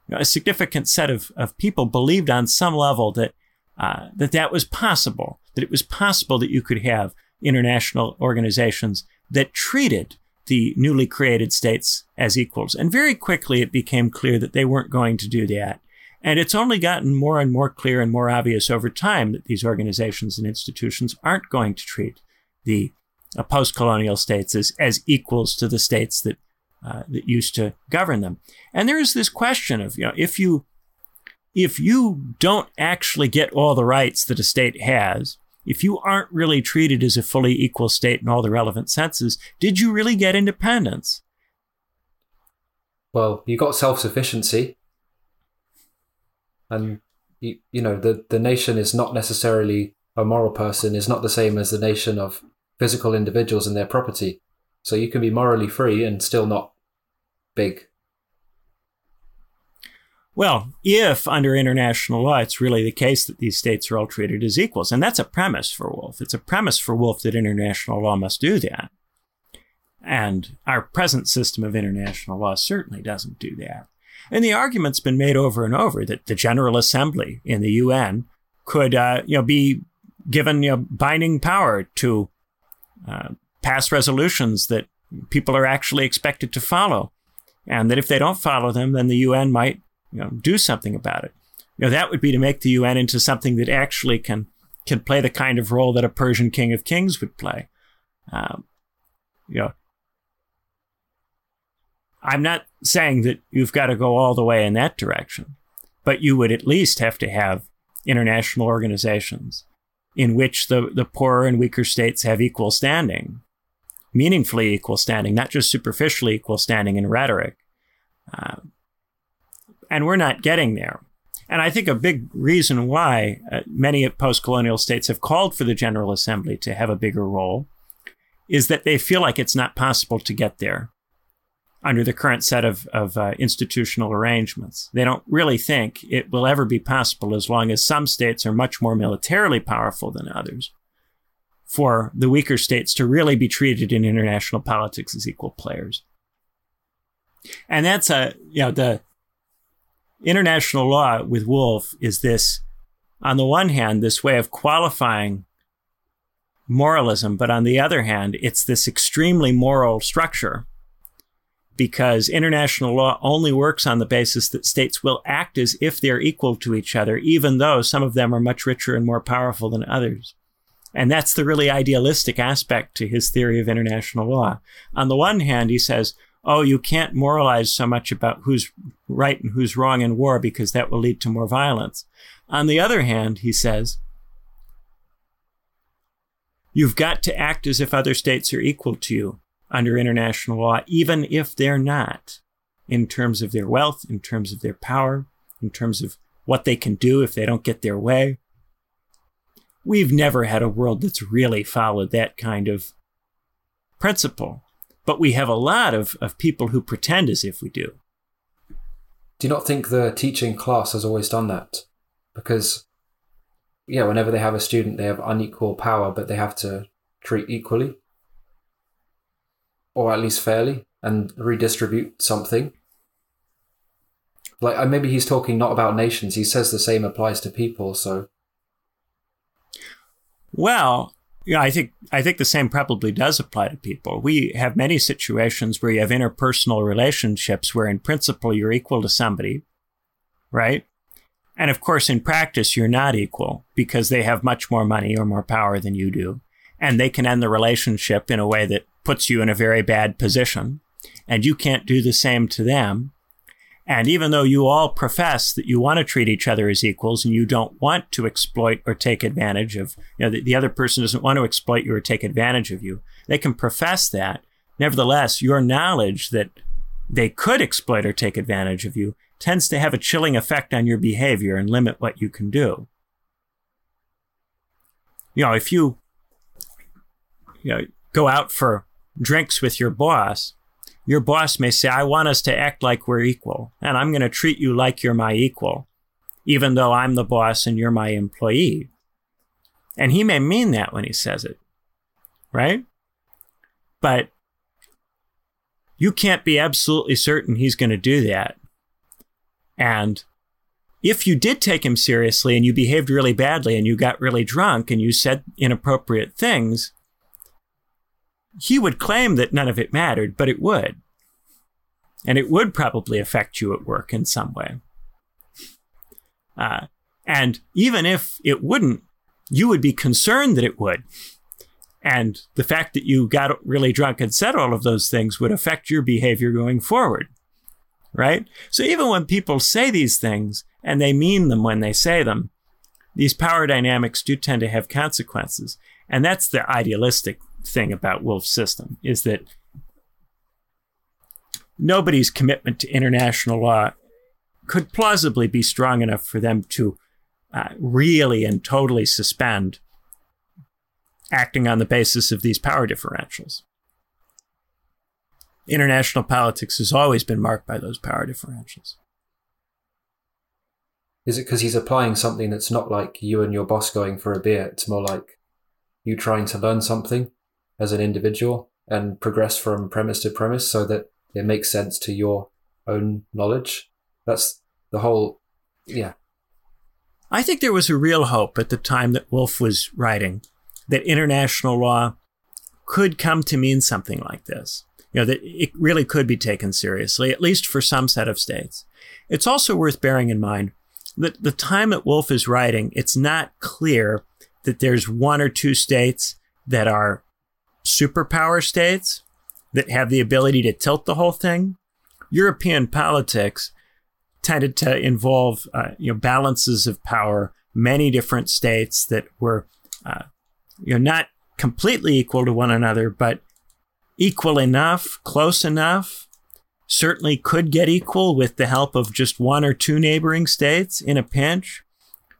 S1: You know, a significant set of, of people believed on some level that, uh, that that was possible, that it was possible that you could have international organizations that treated the newly created states as equals. And very quickly it became clear that they weren't going to do that. And it's only gotten more and more clear and more obvious over time that these organizations and institutions aren't going to treat the uh, post colonial states as, as equals to the states that, uh, that used to govern them. And there is this question of, you know, if you, if you don't actually get all the rights that a state has, if you aren't really treated as a fully equal state in all the relevant senses, did you really get independence?
S2: Well, you got self sufficiency. And, you, you know, the, the nation is not necessarily a moral person, is not the same as the nation of physical individuals and their property. So you can be morally free and still not big.
S1: Well, if under international law it's really the case that these states are all treated as equals, and that's a premise for Wolff. It's a premise for Wolff that international law must do that. And our present system of international law certainly doesn't do that. And the argument's been made over and over that the General Assembly in the UN could, uh, you know, be given you know, binding power to uh, pass resolutions that people are actually expected to follow, and that if they don't follow them, then the UN might you know, do something about it. You know, that would be to make the UN into something that actually can can play the kind of role that a Persian king of kings would play. Um, you know, I'm not saying that you've got to go all the way in that direction, but you would at least have to have international organizations in which the, the poorer and weaker states have equal standing, meaningfully equal standing, not just superficially equal standing in rhetoric. Uh, and we're not getting there. And I think a big reason why uh, many post colonial states have called for the General Assembly to have a bigger role is that they feel like it's not possible to get there under the current set of, of uh, institutional arrangements. They don't really think it will ever be possible as long as some states are much more militarily powerful than others for the weaker states to really be treated in international politics as equal players. And that's a, you know, the, international law with Wolff is this, on the one hand, this way of qualifying moralism, but on the other hand, it's this extremely moral structure because international law only works on the basis that states will act as if they're equal to each other, even though some of them are much richer and more powerful than others. And that's the really idealistic aspect to his theory of international law. On the one hand, he says, oh, you can't moralize so much about who's right and who's wrong in war because that will lead to more violence. On the other hand, he says, you've got to act as if other states are equal to you under international law, even if they're not, in terms of their wealth, in terms of their power, in terms of what they can do if they don't get their way. We've never had a world that's really followed that kind of principle. But we have a lot of, of people who pretend as if we do.
S2: Do you not think the teaching class has always done that? Because, yeah, whenever they have a student, they have unequal power, but they have to treat equally, or at least fairly, and redistribute something. Like maybe he's talking not about nations. He says the same applies to people. So,
S1: well, yeah, I think I think the same probably does apply to people. We have many situations where you have interpersonal relationships where, in principle, you're equal to somebody, right? And of course, in practice, you're not equal because they have much more money or more power than you do, and they can end the relationship in a way that puts you in a very bad position, and you can't do the same to them. And even though you all profess that you want to treat each other as equals and you don't want to exploit or take advantage of, you know, the, the, other person doesn't want to exploit you or take advantage of you, they can profess that. Nevertheless, your knowledge that they could exploit or take advantage of you tends to have a chilling effect on your behavior and limit what you can do. You know, if you, you know, go out for drinks with your boss, your boss may say, I want us to act like we're equal, and I'm going to treat you like you're my equal, even though I'm the boss and you're my employee. And he may mean that when he says it, right? But you can't be absolutely certain he's going to do that. And if you did take him seriously and you behaved really badly and you got really drunk and you said inappropriate things, he would claim that none of it mattered, but it would. And it would probably affect you at work in some way. Uh, and even if it wouldn't, you would be concerned that it would. And the fact that you got really drunk and said all of those things would affect your behavior going forward. Right? So even when people say these things, and they mean them when they say them, these power dynamics do tend to have consequences. And that's the idealistic thing about Wolff's system is that nobody's commitment to international law could plausibly be strong enough for them to uh, really and totally suspend acting on the basis of these power differentials. International politics has always been marked by those power differentials.
S2: Is it because he's applying something that's not like you and your boss going for a beer? It's more like you trying to learn something as an individual and progress from premise to premise so that it makes sense to your own knowledge. That's the whole, yeah.
S1: I think there was a real hope at the time that Wolff was writing that international law could come to mean something like this. You know, that it really could be taken seriously, at least for some set of states. It's also worth bearing in mind that the time that Wolff is writing, it's not clear that there's one or two states that are superpower states that have the ability to tilt the whole thing. European politics tended to involve uh, you know balances of power, many different states that were uh, you know not completely equal to one another, but equal enough, close enough. Certainly could get equal with the help of just one or two neighboring states in a pinch.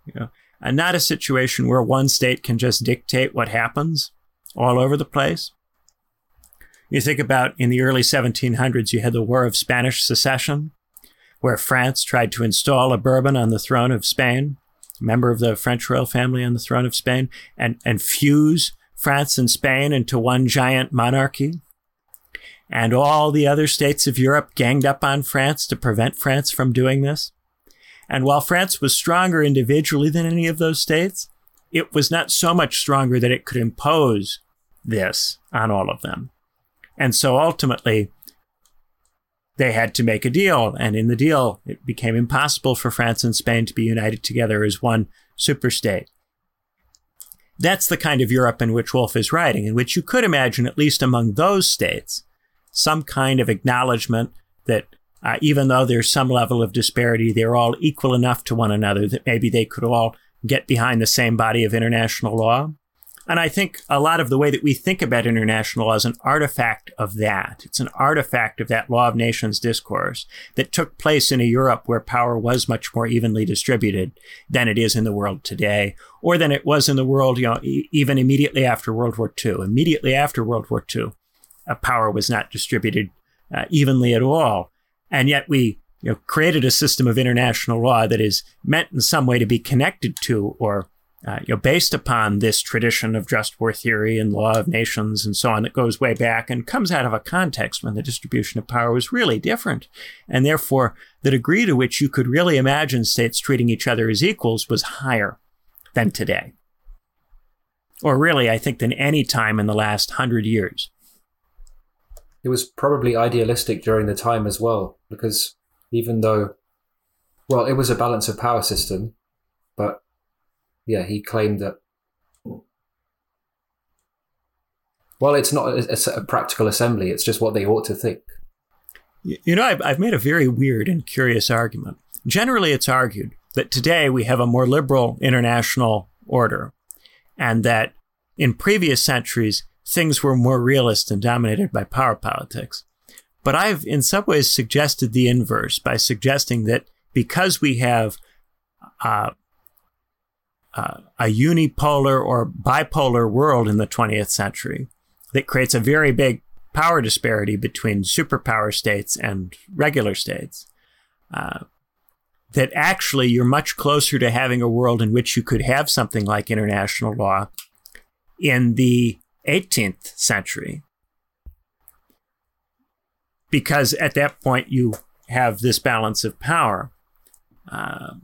S1: You know, and not a situation where one state can just dictate what happens all over the place. You think about in the early 1700s, you had the War of Spanish Succession, where France tried to install a Bourbon on the throne of Spain, a member of the French royal family on the throne of Spain, and, and fuse France and Spain into one giant monarchy. And all the other states of Europe ganged up on France to prevent France from doing this. And while France was stronger individually than any of those states, it was not so much stronger that it could impose this on all of them. And so ultimately, they had to make a deal. And in the deal, it became impossible for France and Spain to be united together as one superstate. that's the kind of Europe in which Wolff is writing, in which you could imagine, at least among those states, some kind of acknowledgement that uh, even though there's some level of disparity, they're all equal enough to one another that maybe they could all get behind the same body of international law. And I think a lot of the way that we think about international law is an artifact of that. It's an artifact of that law of nations discourse that took place in a Europe where power was much more evenly distributed than it is in the world today, or than it was in the world, you know, e- even immediately after World War II. Immediately after World War II, uh, power was not distributed uh, evenly at all. And yet we you know, created a system of international law that is meant in some way to be connected to or uh, you know, based upon this tradition of just war theory and law of nations and so on that goes way back and comes out of a context when the distribution of power was really different. And therefore, the degree to which you could really imagine states treating each other as equals was higher than today. Or really, I think, than any time in the last hundred years.
S2: It was probably idealistic during the time as well, because even though, well, it was a balance of power system, but yeah, he claimed that. Well, it's not a, a practical assembly; it's just what they ought to think.
S1: You know, I've, I've made a very weird and curious argument. Generally, it's argued that today we have a more liberal international order, and that in previous centuries things were more realist and dominated by power politics. But I've in some ways suggested the inverse by suggesting that because we have uh, uh, a unipolar or bipolar world in the 20th century that creates a very big power disparity between superpower states and regular states. Uh, that actually you're much closer to having a world in which you could have something like international law in the 18th century. Because at that point you have this balance of power. Uh,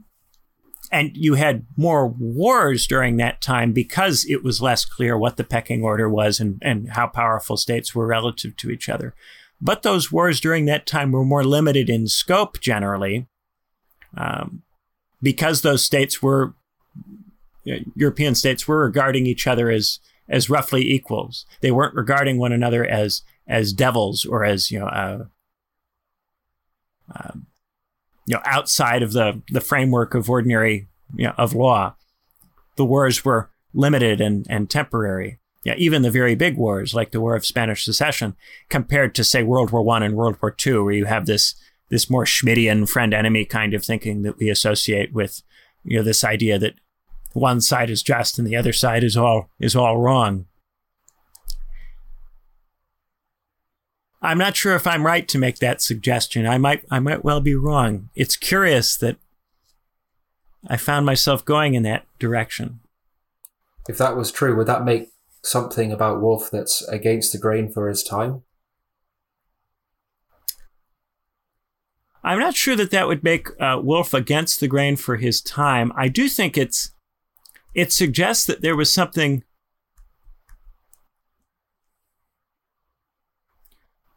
S1: and you had more wars during that time because it was less clear what the pecking order was and, and how powerful states were relative to each other. But those wars during that time were more limited in scope generally um, because those states were, European states were regarding each other as, as roughly equals. They weren't regarding one another as, as devils or as, you know, uh, um, you know, outside of the, the framework of ordinary, you know, of law. The wars were limited and, and temporary. Yeah, even the very big wars, like the War of Spanish Secession, compared to say World War One and World War Two, where you have this this more Schmittian friend enemy kind of thinking that we associate with, you know, this idea that one side is just and the other side is all is all wrong. I'm not sure if I'm right to make that suggestion. I might I might well be wrong. It's curious that I found myself going in that direction.
S2: If that was true, would that make something about Wolff that's against the grain for his time?
S1: I'm not sure that that would make uh, Wolff against the grain for his time. I do think it's it suggests that there was something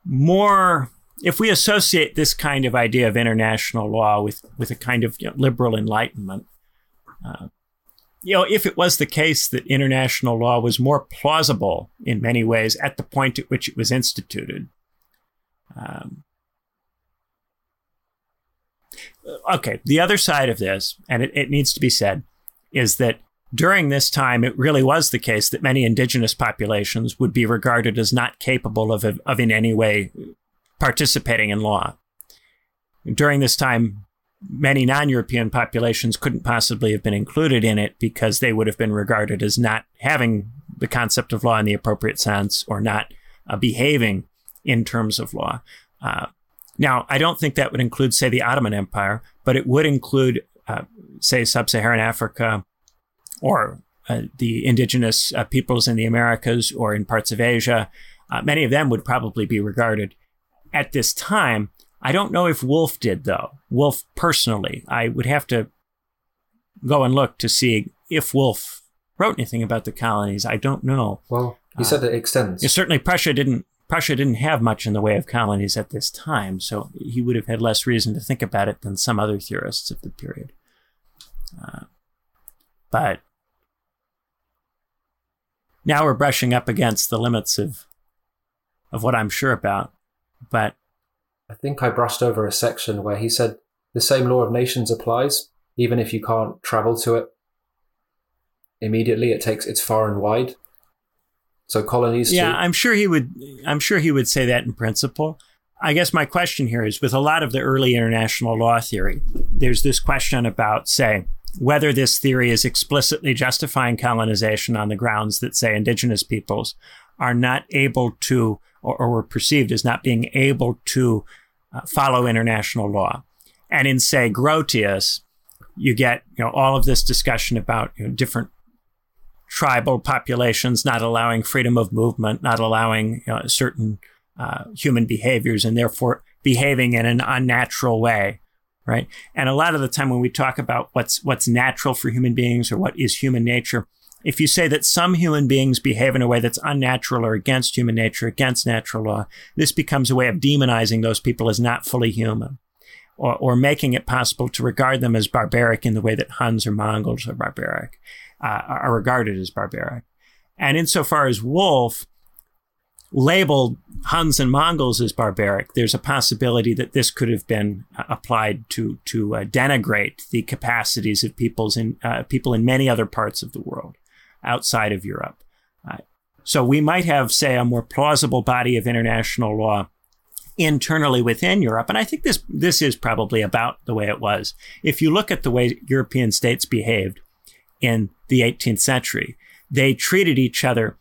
S1: more if we associate this kind of idea of international law with with a kind of you know, liberal enlightenment uh, you know if it was the case that international law was more plausible in many ways at the point at which it was instituted um, okay the other side of this and it, it needs to be said is that during this time, it really was the case that many indigenous populations would be regarded as not capable of, of in any way participating in law. During this time, many non European populations couldn't possibly have been included in it because they would have been regarded as not having the concept of law in the appropriate sense or not uh, behaving in terms of law. Uh, now, I don't think that would include, say, the Ottoman Empire, but it would include, uh, say, sub Saharan Africa, or uh, the indigenous uh, peoples in the Americas or in parts of Asia, uh, many of them would probably be regarded at this time. I don't know if Wolff did, though. Wolff personally. I would have to go and look to see if Wolff wrote anything about the colonies. I don't know.
S2: Well, he said it extends.
S1: Certainly, Prussia didn't. Prussia didn't have much in the way of colonies at this time, so he would have had less reason to think about it than some other theorists of the period. Uh, but now we're brushing up against the limits of of what I'm sure about. But
S2: I think I brushed over a section where he said the same law of nations applies, even if you can't travel to it immediately. It takes it's far and wide. So colonies.
S1: Yeah,
S2: too.
S1: I'm sure he would. I'm sure he would say that in principle. I guess my question here is with a lot of the early international law theory, there's this question about, say, whether this theory is explicitly justifying colonization on the grounds that, say, indigenous peoples are not able to, or, or were perceived as not being able to uh, follow international law. And in, say, Grotius, you get you know all of this discussion about you know, different tribal populations not allowing freedom of movement, not allowing you know, certain uh, human behaviors, and therefore behaving in an unnatural way, right? And a lot of the time when we talk about what's what's natural for human beings or what is human nature, if you say that some human beings behave in a way that's unnatural or against human nature, against natural law, this becomes a way of demonizing those people as not fully human. Or, or making it possible to regard them as barbaric in the way that Huns or Mongols are barbaric, uh, are regarded as barbaric. And insofar as Wolff labeled Huns and Mongols as barbaric, there's a possibility that this could have been uh, applied to to uh, denigrate the capacities of peoples in uh, people in many other parts of the world outside of Europe. Uh, so we might have, say, a more plausible body of international law internally within Europe, and I think this this is probably about the way it was. If you look at the way European states behaved in the 18th century, they treated each other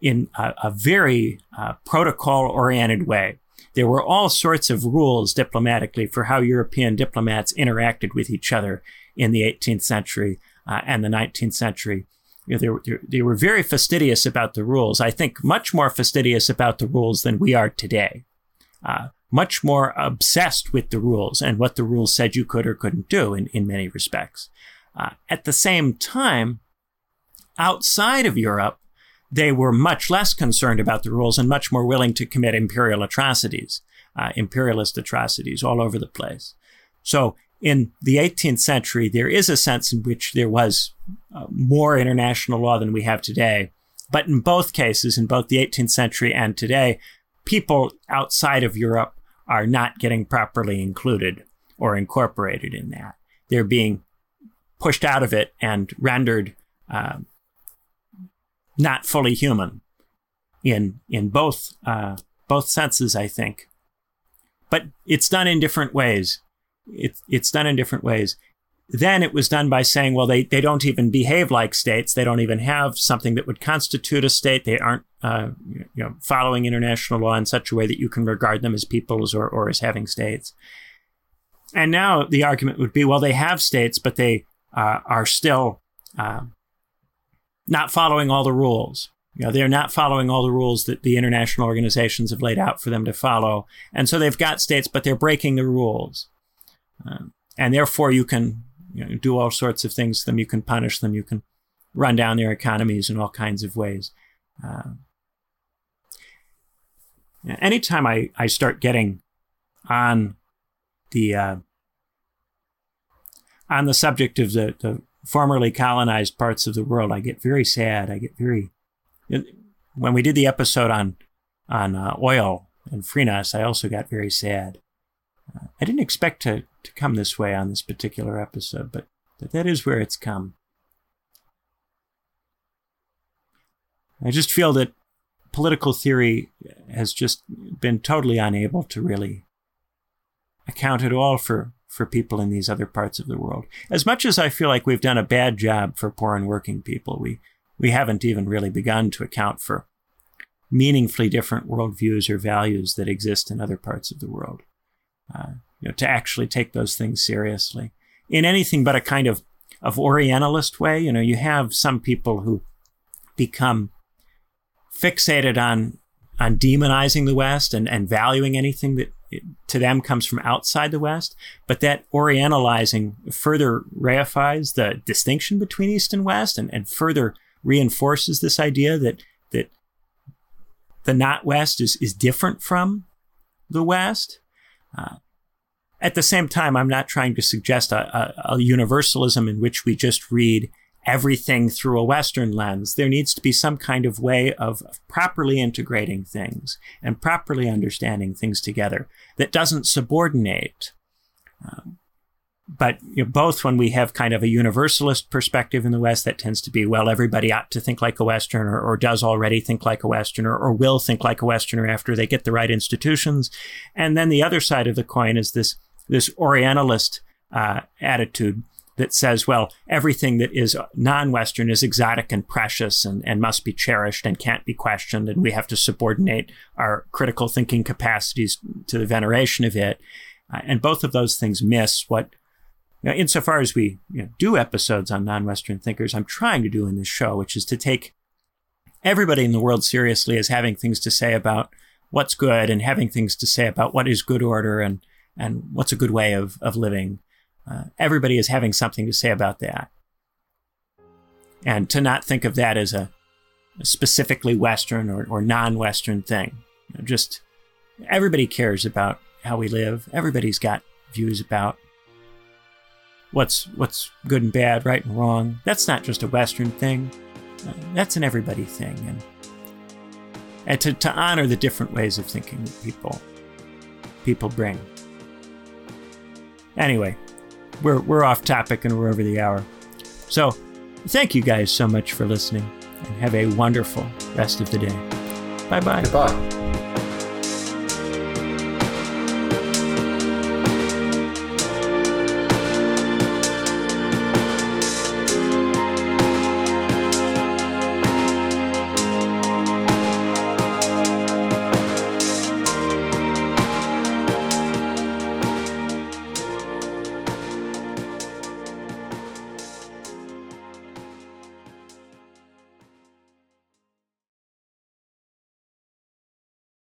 S1: in a, a very uh, protocol oriented way. There were all sorts of rules diplomatically for how European diplomats interacted with each other in the 18th century uh, and the 19th century. You know, they, were, they were very fastidious about the rules. I think much more fastidious about the rules than we are today. Uh, much more obsessed with the rules and what the rules said you could or couldn't do in, in many respects. Uh, at the same time, outside of Europe, they were much less concerned about the rules and much more willing to commit imperial atrocities, uh, imperialist atrocities all over the place. So in the 18th century, there is a sense in which there was uh, more international law than we have today. But in both cases, in both the 18th century and today, people outside of Europe are not getting properly included or incorporated in that. They're being pushed out of it and rendered uh, not fully human in in both uh, both senses, I think. But it's done in different ways. It's it's done in different ways. Then it was done by saying, well, they, they don't even behave like states. They don't even have something that would constitute a state. They aren't uh, you know following international law in such a way that you can regard them as peoples or, or as having states. And now the argument would be, well, they have states, but they uh, are still uh, not following all the rules. You know, they're not following all the rules that the international organizations have laid out for them to follow. And so they've got states, but they're breaking the rules. Um, and therefore, you can you know, do all sorts of things to them. You can punish them. You can run down their economies in all kinds of ways. Uh, anytime I, I start getting on the uh, on the subject of the, the formerly colonized parts of the world, I get very sad. I get very. When we did the episode on on uh, oil and Freenos, I also got very sad. Uh, I didn't expect to, to come this way on this particular episode, but, but that is where it's come. I just feel that political theory has just been totally unable to really account at all for for people in these other parts of the world. As much as I feel like we've done a bad job for poor and working people, we, we haven't even really begun to account for meaningfully different worldviews or values that exist in other parts of the world. Uh, you know, to actually take those things seriously in anything but a kind of of Orientalist way. You know, you have some people who become fixated on on demonizing the West and, and valuing anything that to them comes from outside the West, but that Orientalizing further reifies the distinction between East and West and, and further reinforces this idea that that the not West is, is different from the West. Uh, at the same time, I'm not trying to suggest a, a, a, universalism in which we just read everything through a Western lens. There needs to be some kind of way of, properly integrating things and properly understanding things together that doesn't subordinate. Um, but you know, both when we have kind of a universalist perspective in the West that tends to be, well, everybody ought to think like a Westerner or does already think like a Westerner or will think like a Westerner after they get the right institutions. And then the other side of the coin is this, this Orientalist uh, attitude that says, well, everything that is non Western is exotic and precious and, and must be cherished and can't be questioned. And we have to subordinate our critical thinking capacities to the veneration of it. Uh, and both of those things miss what, you know, insofar as we you know, do episodes on non Western thinkers, I'm trying to do in this show, which is to take everybody in the world seriously as having things to say about what's good and having things to say about what is good order and, and what's a good way of, of living. Uh, everybody is having something to say about that. And to not think of that as a, a specifically Western or, or non Western thing. You know, just everybody cares about how we live. Everybody's got views about what's what's good and bad, right and wrong. That's not just a Western thing. Uh, that's an everybody thing, and and to, to honor the different ways of thinking that people people bring. Anyway, we're we're off topic and we're over the hour. So, thank you guys so much for listening, and have a wonderful rest of the day. Bye bye.
S2: Goodbye.